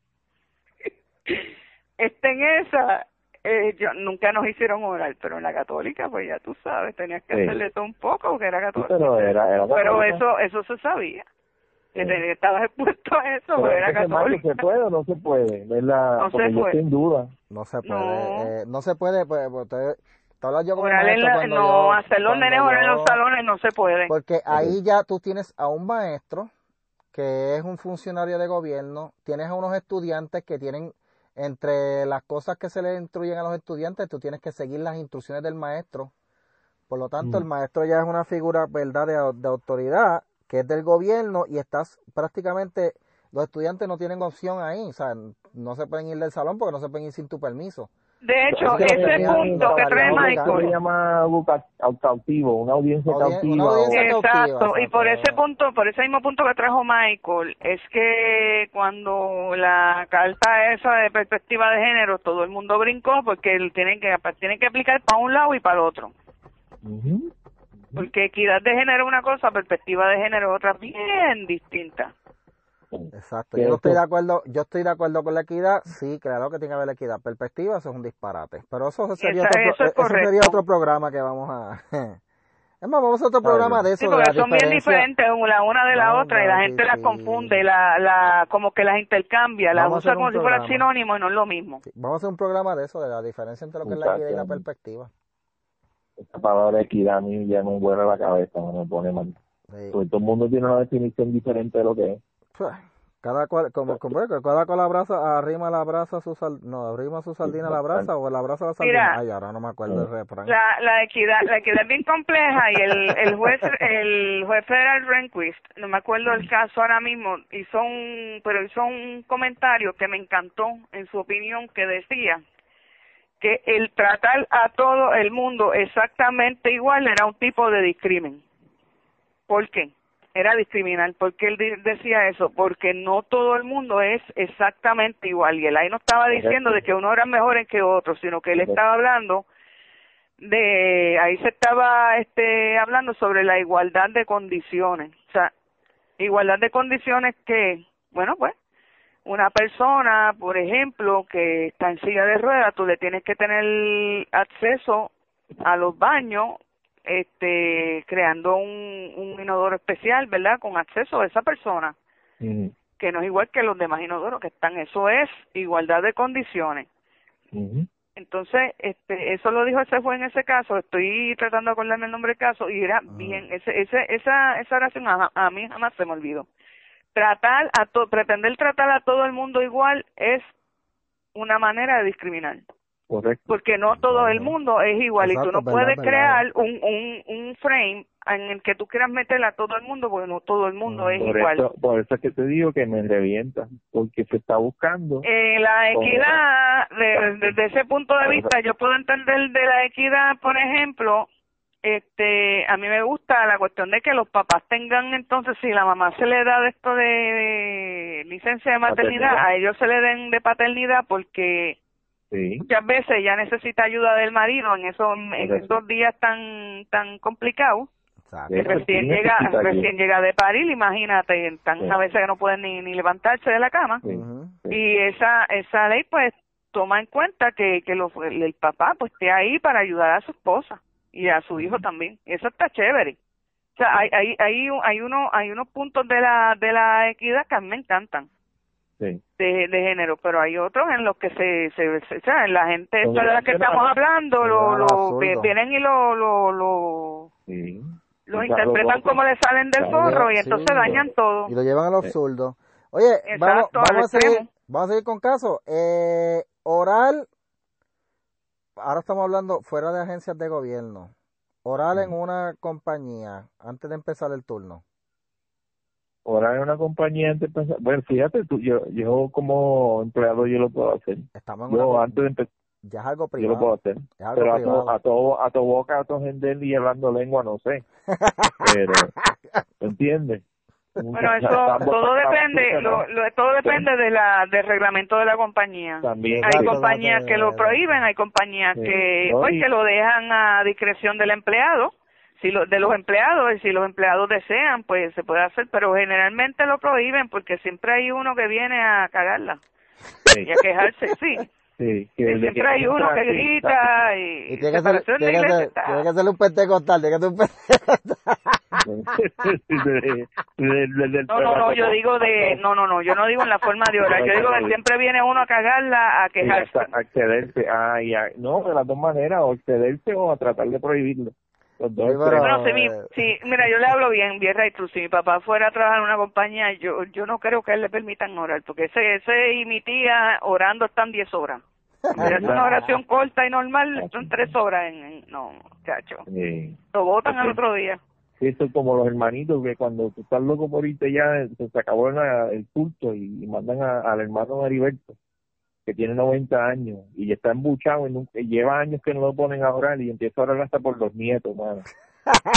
este en esa, eh, yo nunca nos hicieron orar, pero en la católica, pues ya tú sabes, tenías que Sí. hacerle todo un poco, porque era Sí, católica. pero era, era Pero católica. eso, eso se sabía. Estabas expuesto a eso, Pero era católica. ¿se puede o no se puede? ¿Verdad? No se Porque yo puede. en duda. No se puede, No. eh, no se puede, pues, pues, te, te hablo yo maestro la- no, yo- hacer los nenes orar en los salones no se puede. Porque ahí ya tú tienes a un maestro que es un funcionario de gobierno, tienes a unos estudiantes que tienen, entre las cosas que se les instruyen a los estudiantes, tú tienes que seguir las instrucciones del maestro. Por lo tanto, Mm. el maestro ya es una figura, ¿verdad?, de, de autoridad, que es del gobierno, y estás prácticamente, los estudiantes no tienen opción ahí, o sea, no se pueden ir del salón porque no se pueden ir sin tu permiso. De hecho, Es que lo ese punto que trae Eso se Michael. llama cautivo, una audiencia Audien- cautiva. una audiencia o- cautiva. Exacto, y por ese punto, por ese mismo punto que trajo Michael, es que cuando la carta esa de perspectiva de género, todo el mundo brincó porque tienen que tienen que aplicar para un lado y para el otro. Ujú. Porque equidad de género es una cosa, perspectiva de género es otra bien distinta. Exacto. Yo no estoy de acuerdo, yo estoy de acuerdo con la equidad, sí, claro que tiene que haber equidad. Perspectiva, eso es un disparate. Pero eso sería, Esa- otro, eso es eso sería otro programa que vamos a... Es más, vamos a otro programa de Sí, eso, de porque la son bien diferentes la una de la No, otra y la gente sí, las sí. confunde, la, la, como que las intercambia, las usa como si fueran sinónimos y no es lo mismo. Sí, Vamos a hacer un programa de eso, de la diferencia entre lo que es la equidad y la perspectiva. Esta palabra equidad a mí ya me vuela la cabeza, me pone mal. Sí. Porque todo el mundo tiene una definición diferente de lo que es. Pues, Cada cual, como, como cada cual abraza, arrima la brasa su sal, no, arrima su sardina a la brasa o la brasa a la sardina. Mira. Ay, ahora no me acuerdo el refrán. La, la equidad, la equidad es bien compleja y el, el juez, el juez federal Rehnquist, no me acuerdo el caso ahora mismo, hizo un, pero hizo un comentario que me encantó en su opinión que decía que el tratar a todo el mundo exactamente igual era un tipo de discrimen. ¿Por qué? Era discriminar. ¿Por qué él decía eso? Porque no todo el mundo es exactamente igual. Y él ahí no estaba diciendo de que uno era mejor que otro, sino que él estaba hablando de ahí se estaba este hablando sobre la igualdad de condiciones o sea igualdad de condiciones que bueno pues una persona por ejemplo que está en silla de ruedas tú le tienes que tener acceso a los baños este creando un, un inodoro especial verdad con acceso a esa persona que no es igual que los demás inodoros que están. Eso es igualdad de condiciones. Entonces, este, eso lo dijo ese juez en ese caso. Estoy tratando de acordarme el nombre del caso y era bien, ese, ese, esa, esa oración a, a mí jamás se me olvidó. Tratar a to, pretender tratar a todo el mundo igual es una manera de discriminar, Correcto. porque no todo el mundo es igual y tú no verdad, puedes verdad. crear un, un, un frame en el que tú quieras meter a todo el mundo, porque no todo el mundo es Por igual. por eso es que te digo que me revienta, porque se está buscando. Eh, la equidad, de- desde ese punto de vista, yo puedo entender de la equidad, por ejemplo, este, a mí me gusta la cuestión de que los papás tengan entonces, si la mamá se le da de esto de, de licencia de maternidad, Paternidad. a ellos se le den de paternidad porque Sí. muchas veces ella necesita ayuda del marido en esos, en esos días tan, tan complicados que recién llega, recién llega de parir, imagínate, tan Sí. a veces que no pueden ni, ni levantarse de la cama Sí. Ujú. Sí. y esa esa ley pues toma en cuenta que que los, el papá pues esté ahí para ayudar a su esposa y a su hijo también eso está chévere o sea hay hay hay un- hay uno hay unos puntos de la de la equidad que a mí me encantan Sí. de, de género pero hay otros en los que se se, se- o sea la gente esta de la que estamos hablando lo, lo vienen y lo lo lo Sí. lo O sea, interpretan lo- como le salen del forro y sí. entonces dañan todo Y lo llevan al absurdo. Oye, vamos, Exacto, vamos, a seguir, vamos a seguir con casos. Eh, oral, ahora estamos hablando fuera de agencias de gobierno. Oral en una compañía, antes de empezar el turno. orar en una compañía antes de empezar. Bueno, fíjate, tú, yo, yo como empleado yo lo puedo hacer. Estamos en Yo una- antes de empezar, ya es algo yo lo puedo privado. hacer. Pero a privado. tu, a todo, a tu boca, a tu gente y hablando lengua, no sé. Pero, ¿entiendes? Bueno, eso todo depende, lo, lo- todo depende de la del reglamento de la compañía. También. Hay compañías que lo prohíben, hay compañías Sí. que pues, que lo dejan a discreción del empleado, si lo, de los empleados, y si los empleados desean, pues se puede hacer, pero generalmente lo prohíben porque siempre hay uno que viene a cagarla Sí, y a quejarse, sí. Sí, que siempre hay uno que grita y, Y tiene que, ser, tiene, que ser, tiene que ser un pentecostal, tiene que ser un pentecostal. de- de- de- del No, no, no, yo digo de, no, no, no, yo no digo en la forma de orar, yo digo que siempre viene uno a cagarla, a quejarse. hasta accederse. Ah, ya. No, de las dos maneras, o accederse o a tratar de prohibirlo. Los dos Sí, pero- extremos. Bueno, si, mi, si, mira, yo le hablo bien, bien. Si mi papá fuera a trabajar en una compañía, yo yo no creo que a él le permitan orar, porque ese ese y mi tía orando están 10 horas. Es una oración corta y normal, son 3 horas en, en- no, chacho. Sí. Lo votan al otro día. Sí, Eso es como los hermanitos que cuando tú estás loco por irte ya se, acabó el culto y, y mandan a- al hermano Heriberto que tiene 90 años y ya está embuchado y, nunca- y lleva años que no lo ponen a orar y empieza a orar hasta por los nietos, mano.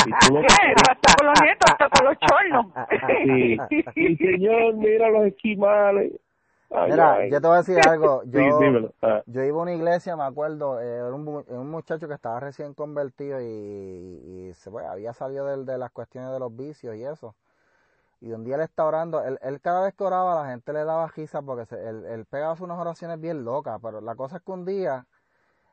Y lo ¿Qué? Hasta con los nietos, hasta con los chornos. Sí. Y señor, mira los esquimales. Ay, Mira, ay. yo te voy a decir algo. Yo, Sí. Ah, yo iba a una iglesia, me acuerdo, eh, era un, un muchacho que estaba recién convertido y, y se pues, había salido del- de, las cuestiones de los vicios y eso. Y un día él está orando, él, él cada vez que oraba la gente le daba risa porque se- él, él pegaba unas oraciones bien locas, pero la cosa es que un día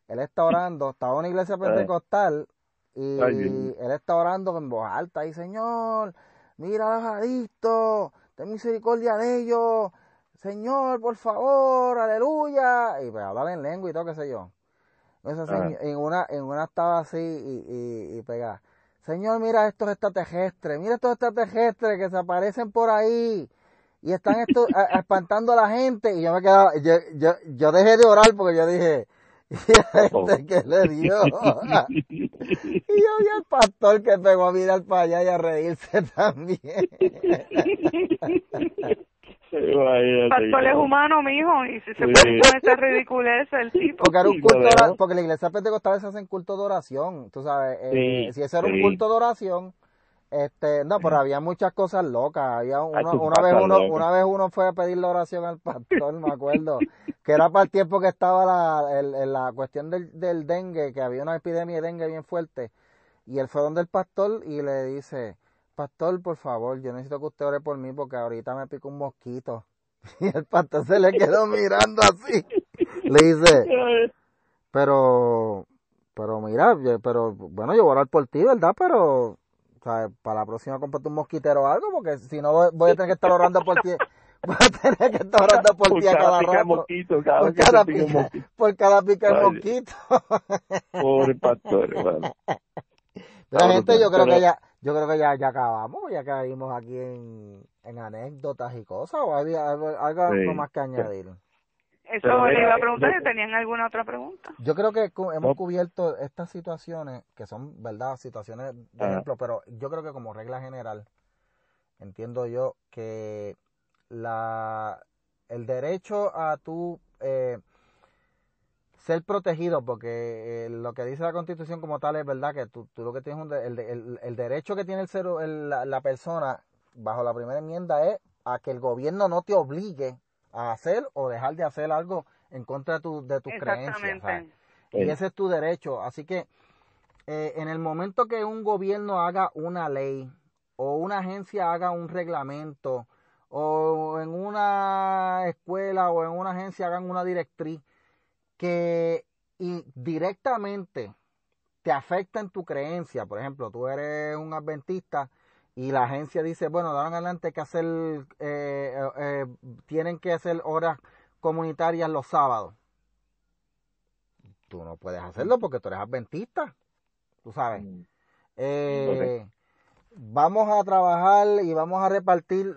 él está orando, estaba en una iglesia pentecostal y Ay, él está orando en voz alta y Señor, mira a los adictos, ten misericordia de ellos, Señor, por favor, aleluya, y pues hablar en lengua y todo, qué sé yo. Ah. en una, en una estaba así y, y, y pegada. Señor, mira estos extraterrestres, mira estos extraterrestres que se aparecen por ahí y están esto, a- espantando a la gente. Y yo me quedaba, yo, yo, yo dejé de orar porque yo dije, ¿y a Oh. este que le dio? y yo vi al pastor que pegó a mirar para allá y a reírse también. Imagínate. Pastor es humano, mijo, y si se Sí. pone con esa ridiculez el tipo. Porque era un culto, porque la iglesia pentecostal se hacen culto de oración, tú sabes, eh, Sí, si ese era un culto de oración, este, no, pero había muchas cosas locas, había uno, una vez uno, una vez uno fue a pedir la oración al pastor, me acuerdo, que era para el tiempo que estaba la, el- el- la cuestión del, del dengue, que había una epidemia de dengue bien fuerte, y él fue donde el pastor y le dice, pastor, por favor, yo necesito que usted ore por mí porque ahorita me pica un mosquito. Y el pastor se le quedó mirando así. Le dice, pero, pero mira, pero bueno, yo voy a orar por ti, ¿verdad? Pero, o sea, para la próxima comprate un mosquitero o algo, porque si no voy- a tener que estar orando por ti. Voy a tener que estar orando por ti a cada pica de rato. mosquito, cada Por cada pica mosquito. por cada pica de mosquito. Pobre pastor, hermano. La gente, yo creo que ya, yo creo que ya, ya acabamos, ya caímos aquí en, en anécdotas y cosas, o había algo, algo Sí. más que añadir. Eso le iba a preguntar yo- si tenían alguna otra pregunta. Yo creo que cu- hemos cubierto estas situaciones, que son, ¿verdad? Situaciones de Ajá. ejemplo, pero yo creo que como regla general, entiendo yo que la el derecho a tu eh, ser protegido, porque eh, lo que dice la Constitución como tal es verdad que tú, tú lo que tienes un de- el, el- el derecho que tiene el ser el- la, la persona bajo la primera enmienda es a que el gobierno no te obligue a hacer o dejar de hacer algo en contra de, tu, de tus creencias. Exactamente. ¿sabes? Sí. Y ese es tu derecho. Así que eh, en el momento que un gobierno haga una ley o una agencia haga un reglamento o en una escuela o en una agencia hagan una directriz que directamente te afecta en tu creencia, por ejemplo, tú eres un adventista y la agencia dice, bueno, de ahora en adelante hay que hacer, eh, eh, eh, tienen que hacer horas comunitarias los sábados. Tú no puedes hacerlo porque tú eres adventista, tú sabes. Mm. Eh, vamos a trabajar y vamos a repartir,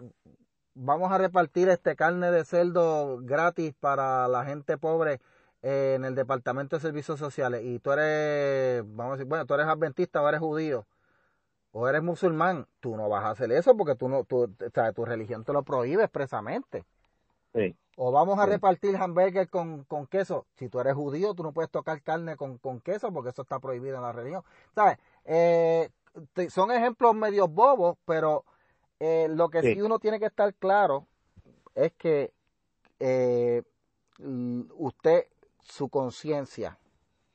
vamos a repartir este carne de cerdo gratis para la gente pobre en el departamento de servicios sociales. Y tú eres, vamos a decir, bueno, tú eres adventista o eres judío. o eres musulmán, tú no vas a hacer eso porque tú no, tú, o sea, tu religión te lo prohíbe expresamente. Sí. O vamos a Sí. repartir hamburgues con, con queso. Si tú eres judío, tú no puedes tocar carne con, con queso porque eso está prohibido en la religión. ¿Sabes? Eh, son ejemplos medio bobos, pero eh, lo que sí. Sí. uno tiene que estar claro es que eh, usted, su conciencia,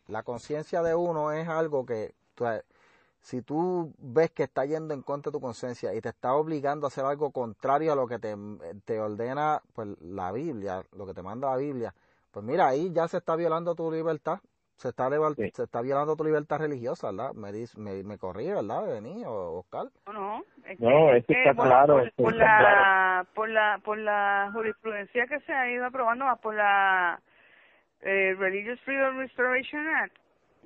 la conciencia de uno es algo que, tú sabes, si tú ves que está yendo en contra de tu conciencia y te está obligando a hacer algo contrario a lo que te, te ordena pues, la Biblia, lo que te manda la Biblia, pues mira, ahí ya se está violando tu libertad, se está, Sí. se está violando tu libertad religiosa, ¿verdad? Me, dice, me, me corrí, ¿verdad, Denis o Oscar? No, no, es No, que- es está claro, Por, eso por está la, claro. por la, por la jurisprudencia que se ha ido aprobando, más por la eh, Religious Freedom Restoration Act,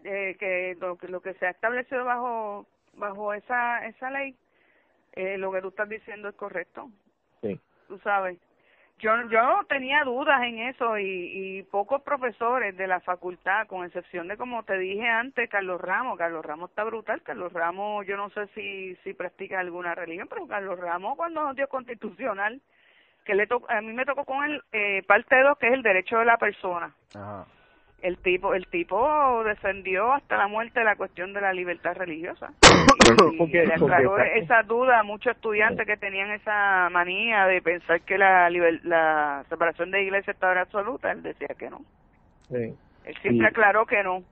eh, que lo, que lo que se ha establecido bajo bajo esa esa ley, eh, lo que tú estás diciendo es correcto. Sí. tú sabes. Yo, yo tenía dudas en eso y, y pocos profesores de la facultad, con excepción de como te dije antes, Carlos Ramos. Carlos Ramos está brutal. Carlos Ramos, yo no sé si, si practica alguna religión, pero Carlos Ramos cuando nos dio constitucional, que le to- a mí me tocó con él eh, parte 2, que es el derecho de la persona. Ajá. El tipo, el tipo defendió hasta la muerte la cuestión de la libertad religiosa. Y, le aclaró esa duda a muchos estudiantes que tenían esa manía de pensar que la, liber- la separación de iglesia estaba absoluta. Él decía que no. Sí. Él siempre Sí. aclaró que no.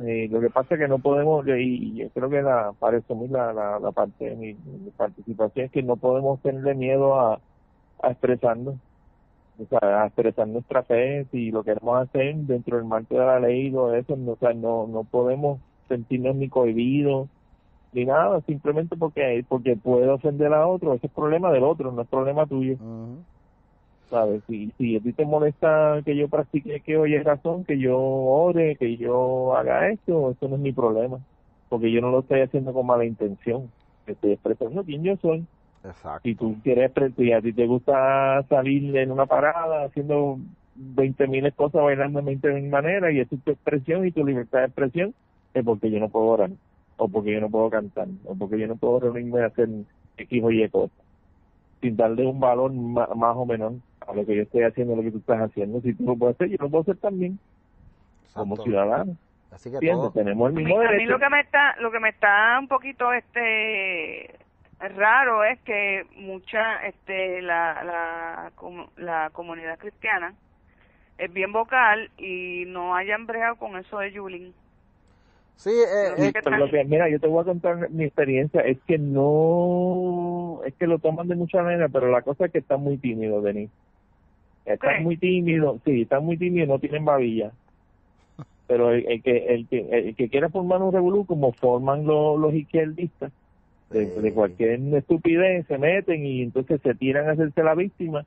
Eh, lo que pasa es que no podemos, y y yo creo que la, para resumir la, la, la parte de mi, mi participación, es que no podemos tenerle miedo a, a expresarnos, o sea, a expresar nuestra fe, si lo queremos hacer dentro del marco de la ley y todo eso, no, o sea, no, no podemos sentirnos ni cohibidos ni nada, simplemente porque, porque puede ofender a otro, ese es problema del otro, no es problema tuyo. ¿sabes? Si, si a ti te molesta que yo practique que oye razón, que yo ore, que yo haga esto, eso no es mi problema, porque yo no lo estoy haciendo con mala intención, estoy expresando quién yo soy. Exacto. Si tú quieres, si a ti te gusta salir en una parada haciendo 20 mil cosas, bailando de 20 mil maneras, y esa es tu expresión y tu libertad de expresión, es porque yo no puedo orar, o porque yo no puedo cantar, o porque yo no puedo reunirme a hacer X o Y cosas, sin darle un valor ma- más o menos a lo que yo estoy haciendo, a lo que tú estás haciendo. Si tú lo puedes hacer, yo lo puedo hacer también, como ciudadano. Así que. Tenemos el A mí, mismo a mí lo que me está lo que me está un poquito este raro es que mucha este la la la comunidad cristiana es bien vocal y no hayan bregado con eso de Yulín. Sí, eh, Sí, eh, ¿qué Pero tal? lo que- mira, yo te voy a contar mi experiencia. Es que no, es que lo toman de mucha manera, pero la cosa es que están muy tímidos, Denis. Están ¿Qué? muy tímidos, sí, están muy tímidos, no tienen babilla. Pero el, el que el que el que quiera formar un revolú como forman los, los izquierdistas de, de cualquier estupidez se meten y entonces se tiran a hacerse la víctima,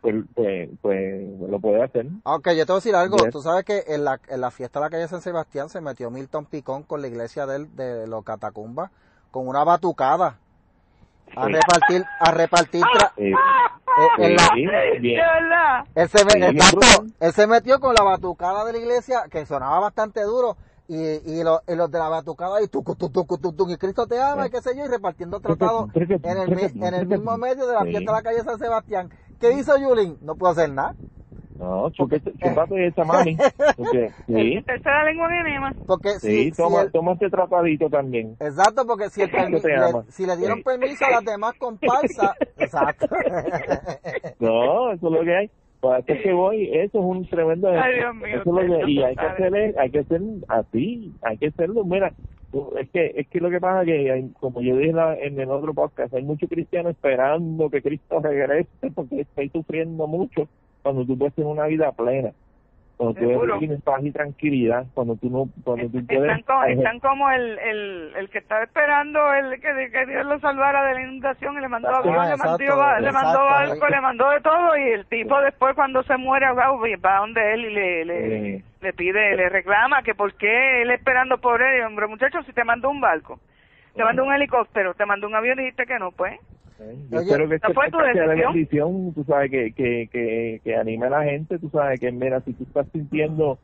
pues pues, pues lo puede hacer. Aunque yo te voy a decir algo, Yes. tú sabes que en la, en la fiesta de la calle San Sebastián se metió Milton Picón con la iglesia de, de los catacumbas con una batucada a Sí. repartir, a repartir, tra- Eh, eh, en la- sí, se, exacto, él se metió con la batucada de la iglesia que sonaba bastante duro y, y, lo- y los de la batucada y tucu, tu, tucu, tu, tu, y Cristo te ama y qué sé yo y repartiendo tratados en el, en el mismo medio de la Sí. fiesta de la calle San Sebastián. ¿Qué hizo Yulín? No pudo hacer nada. No, chúpate, chúpate esa mami. Porque, sí, Tercera lengua de enema. Porque sí, si, si toma, toma este tratadito también. Exacto, porque si, el permi- le, si le dieron Sí. permiso a las demás comparsas, exacto. No, eso es lo que hay. Para eso es que voy, eso es un tremendo Ay. Dios mío, Eso lo que- y hay que hacer, hay que ser así, hay que hacerlo. Mira, es que es que lo que pasa es que, hay- como yo dije en el otro podcast, hay muchos cristianos esperando que Cristo regrese porque estoy sufriendo mucho cuando tú puedes tener una vida plena. Cuando tú Seguro. tienes paz y tranquilidad, cuando tú no, cuando tú puedes Están, co- están como el, el, el que estaba esperando el que, que Dios lo salvara de la inundación y le mandó Ah, avión, le exacto, mandó, le mandó le mandó de todo y el tipo después cuando se muere ahogado va donde él y le, le, Sí. le pide, le reclama que por qué él esperando por él, y, hombre muchacho si te mandó un barco, te mandó un helicóptero, te mandó un avión y dijiste que no pues. Eh, Yo Oye, espero que ¿esa este fue tu sea de decisión? bendición, tú sabes, que, que, que, que anime a la gente, tú sabes, que mira, si tú estás sintiendo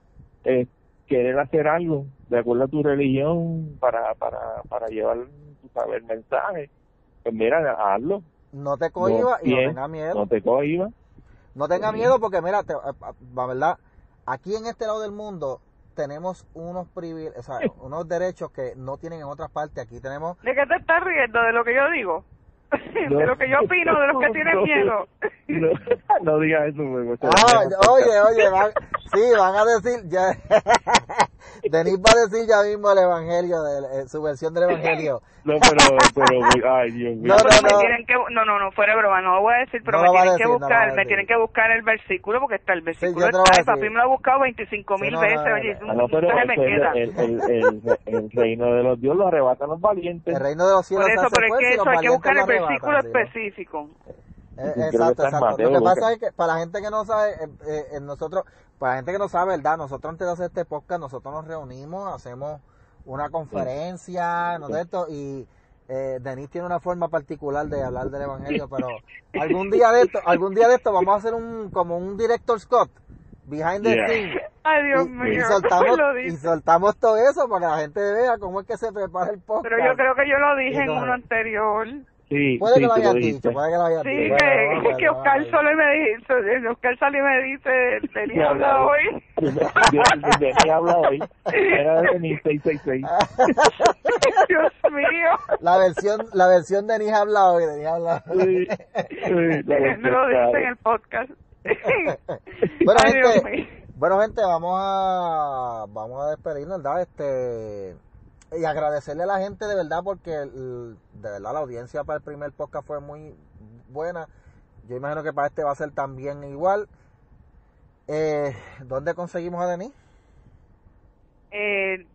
eh, querer hacer algo de acuerdo a tu religión para, para, para llevar, tú sabe el mensaje, pues mira, hazlo. No te cohiba y no bien, tenga miedo. No te cohiba. No tenga Sí. miedo porque mira, te- eh, eh, la verdad, aquí en este lado del mundo tenemos unos privilegios, o sea, unos derechos que no tienen en otras partes. Aquí tenemos, ¿De qué te estás riendo? ¿De lo que yo digo? No. de lo que yo opino, de los que tienen No. miedo. No, no digas eso, porque se ah, oye, oye, van, sí, van a decir, ya, Denis va a decir ya mismo el evangelio, de, eh, su versión del evangelio. No, pero, pero, ay, Dios mío. No, Pero no, me no. tienen que, no, no, no, fuera de broma, no lo voy a decir, pero No me tienen que decir, buscar, me tienen que buscar el versículo porque está el versículo voy está, a el papi me lo ha buscado 25 mil Sí, no, veces, oye, no, eso Ah, no, pero se me es que queda. el, el, el, el reino de los dios lo arrebatan los valientes. El reino de los cielos Por eso, pero es que eso hay que buscar el versículo sí, específico. Eh, exacto, exacto. Mateo, Lo que pasa es que para la gente que no sabe, eh, eh, nosotros, para la gente que no sabe, ¿verdad? Nosotros antes de hacer este podcast, nosotros nos reunimos, hacemos una conferencia, ¿no es cierto? Y eh, Denis tiene una forma particular de hablar del evangelio, pero algún día de esto, algún día de esto vamos a hacer un como un director Scott behind the Yeah. scenes. Ay, Dios Y, mío, y soltamos lo y soltamos todo eso para que la gente vea cómo es que se prepara el podcast. Pero yo creo que yo lo dije en no. uno anterior. Sí, puede sí, que lo dijiste. dicho, puede que lo hayas Sí, dicho. que, Bueno, vamos a que Oscar ver. solo me dice, Oscar salió y me dice, tenía Ya, habla hoy. ¿De qué habla hoy? Era de mi 666. Dios mío. La versión, la versión de Denis habla hoy, Denis habla hoy. Sí, sí, Me lo dice en el podcast. Bueno, Ay, gente, bueno, gente, vamos a, vamos a despedirnos, ¿verdad? Este, y agradecerle a la gente de verdad porque el- de verdad la audiencia para el primer podcast fue muy buena. Yo imagino que para este va a ser también igual. Eh, ¿Dónde conseguimos a Denis? Eh,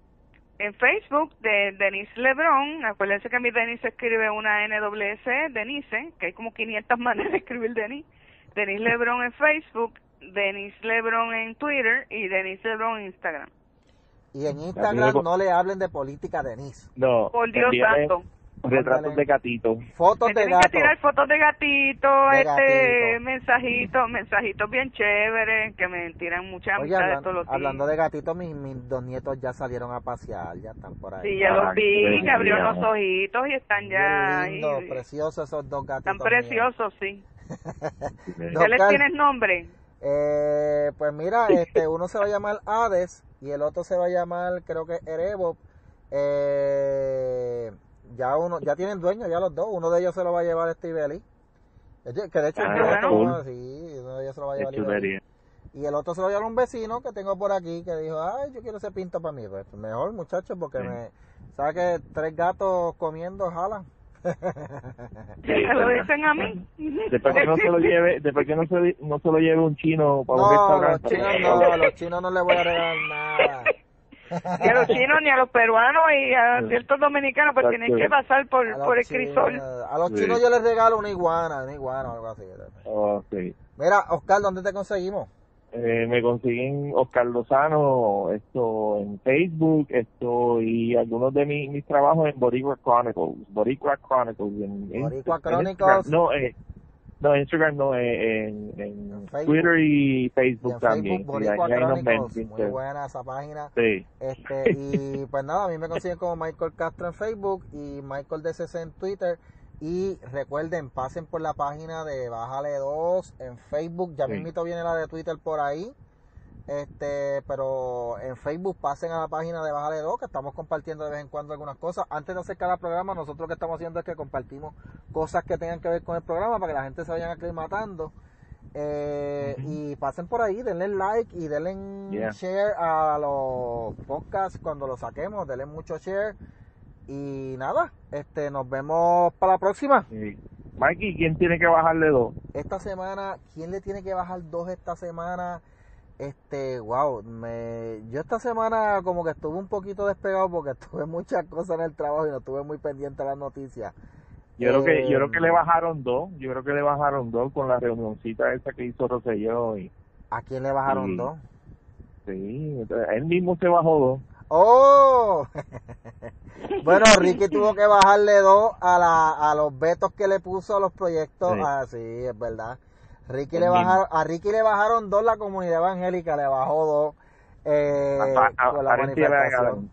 en Facebook de Denise Lebron, acuérdense que mi Denise escribe una NWC, Denise, que hay como 500 maneras de escribir Denise. Denise Lebron en Facebook, Denise Lebron en Twitter y Denise Lebron en Instagram. Y en Instagram no le hablen de política a Denis. No, Por Dios santo. Retratos de gatito. Fotos Me de tienen que gato. tirar fotos de gatito, De este, gatito. mensajitos, mensajitos bien chéveres, que me tiran mucha Oye, amistad de todos los días. hablando de gatitos, mis, mis dos nietos ya salieron a pasear, ya están por ahí. Sí, ya Ah, los vi, qué que abrieron los ojitos y están ya lindo, ahí. preciosos esos dos gatitos. Están preciosos, sí. ¿Ya les tienes nombre? Eh, pues mira, este, uno se va a llamar Hades y el otro se va a llamar, creo que Erebo. Eh, ya uno, ya tienen dueño, ya los dos. Uno de ellos se lo va a llevar Steve Eli. Que de hecho, Ah, cool. uno- sí, uno de ellos se lo va a llevar. Y el otro se lo va a llevar un vecino que tengo por aquí que dijo, ay, yo quiero ese pinto para mí. Pues mejor, muchachos, porque Sí. me, ¿sabes que tres gatos comiendo jalan? ¿Me lo dicen a mí? Después que no se lo lleve, después que no se, no se lo lleve un chino para un No, los chinos no, a los chinos no les voy a regalar nada. Ni a los chinos, ni a los peruanos y a ciertos dominicanos, pues tienen que pasar por, por el crisol. A los Sí. chinos yo les regalo una iguana, una iguana o algo así. Oh, sí. Mira, Oscar, ¿dónde te conseguimos? Eh, me consiguen Oscar Lozano esto en Facebook esto y algunos de mi- mis trabajos en Boricua Chronicles Boricua Chronicles en, Boricua en Chronicles. No eh, no Instagram no eh, en, en. Twitter y Y Facebook en también Facebook, Boricua Chronicles. sí, Muy buena esa página. sí. Este, y pues nada, a mí me consiguen como Michael Castro en Facebook y Michael DCC en Twitter. Y recuerden, pasen por la página de Bájale 2 en Facebook. Ya Sí. mismito viene la de Twitter por ahí. Este, pero en Facebook pasen a la página de Bájale 2, que estamos compartiendo de vez en cuando algunas cosas. Antes de hacer cada programa, nosotros lo que estamos haciendo es que compartimos cosas que tengan que ver con el programa para que la gente se vayan aclimatando. Eh, Ujú. Y pasen por ahí, denle like y denle Yeah. share a los podcasts cuando los saquemos, denle mucho share. Y nada, este nos vemos para la próxima. sí. Mikey quién tiene que bajarle dos Esta semana, ¿quién le tiene que bajar dos esta semana? Este, wow, me, yo esta semana como que estuve un poquito despegado porque tuve muchas cosas en el trabajo y no estuve muy pendiente a las noticias. yo creo que yo Eh, creo que le bajaron dos yo creo que le bajaron dos con la reunioncita esa que hizo Rosselló y ¿A quién le bajaron dos? sí él mismo se bajó dos ¡Oh! bueno, Ricky tuvo que bajarle dos a, la, a los vetos que le puso a los proyectos. Sí. Ah, sí, es verdad. Ricky El le mismo. bajaron, a Ricky le bajaron dos la comunidad evangélica, le bajó dos eh, A- a- con la manifestación.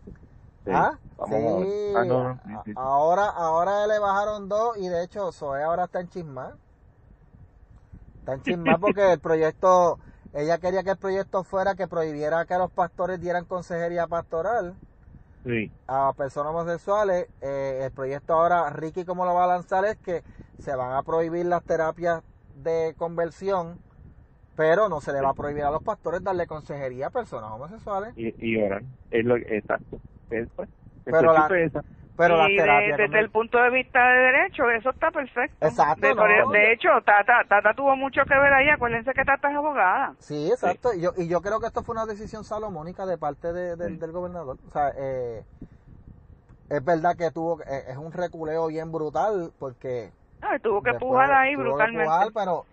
Sí. ¿Ah? A. Sí, Ah, no, no, a- ahora, ahora le bajaron dos y de hecho Zoe ahora está en chismar. Está en chismar porque el proyecto, ella quería que el proyecto fuera que prohibiera que los pastores dieran consejería pastoral Sí. a personas homosexuales. Eh, el proyecto ahora, Ricky como lo va a lanzar es que se van a prohibir las terapias de conversión, pero no se le va a prohibir a los pastores darle consejería a personas homosexuales. Y, y oran. Es lo exacto. Es, pues, Pero la- Pero y de- desde el punto de vista de derecho, eso está perfecto. Exacto, De, por- no. de hecho, Tata, Tata tuvo mucho que ver ahí. Acuérdense que Tata es abogada. Sí, exacto. Y, yo, y yo creo que esto fue una decisión salomónica de parte de- del- Sí. del gobernador. O sea, eh, es verdad que tuvo, eh, es un reculeo bien brutal porque... No, tuvo que pujar ahí tuvo que brutalmente. pujar, pero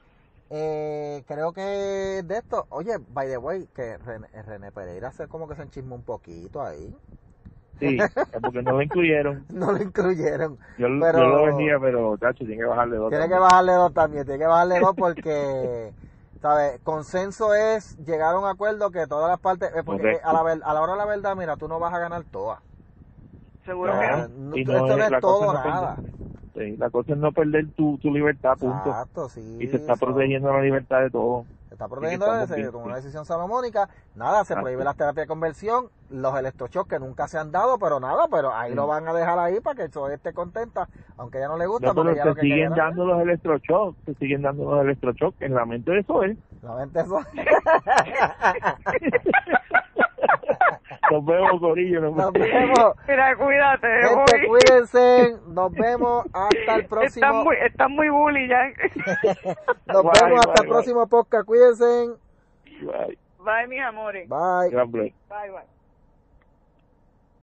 eh, creo que de esto, oye, by the way, que René, René Pereira se como que se enchismó un poquito ahí. Sí, es porque no lo incluyeron. No lo incluyeron. Yo, Pero- yo lo venía, pero, tacho, tiene que bajarle dos. Tiene que también. bajarle dos también, tiene que bajarle dos porque, ¿sabes? Consenso es llegar a un acuerdo que todas las partes, eh, porque Correcto. a la, a la hora de la verdad, mira, tú no vas a ganar todas. Seguro No, que no. Eh, no, y esto no no es- es la todo cosa es nada. Sí, la cosa es no perder tu, tu libertad, punto. Exacto, sí. y se está protegiendo la libertad de todos. Está protegiendo estamos se tomó una decisión salomónica. Nada, se Exacto. prohíbe las terapias de conversión, los electroshocks que nunca se han dado, pero nada, pero ahí Mm. lo van a dejar ahí para que Zoe esté contenta, aunque ya no le gusta, No, pero ya se siguen dando los electroshocks, se siguen dando los electroshocks en la mente de eso ¿eh? No, vente eso. Nos vemos, Corillo. Nos Nos vemos. vemos. Mira, cuídate. Gente, cuídense. Nos vemos hasta el próximo. Están muy, están muy bully ya. Nos Bye, vemos hasta bye, el bye. próximo podcast. Cuídense. Bye. Bye, mis amores. Bye. Bye, bye.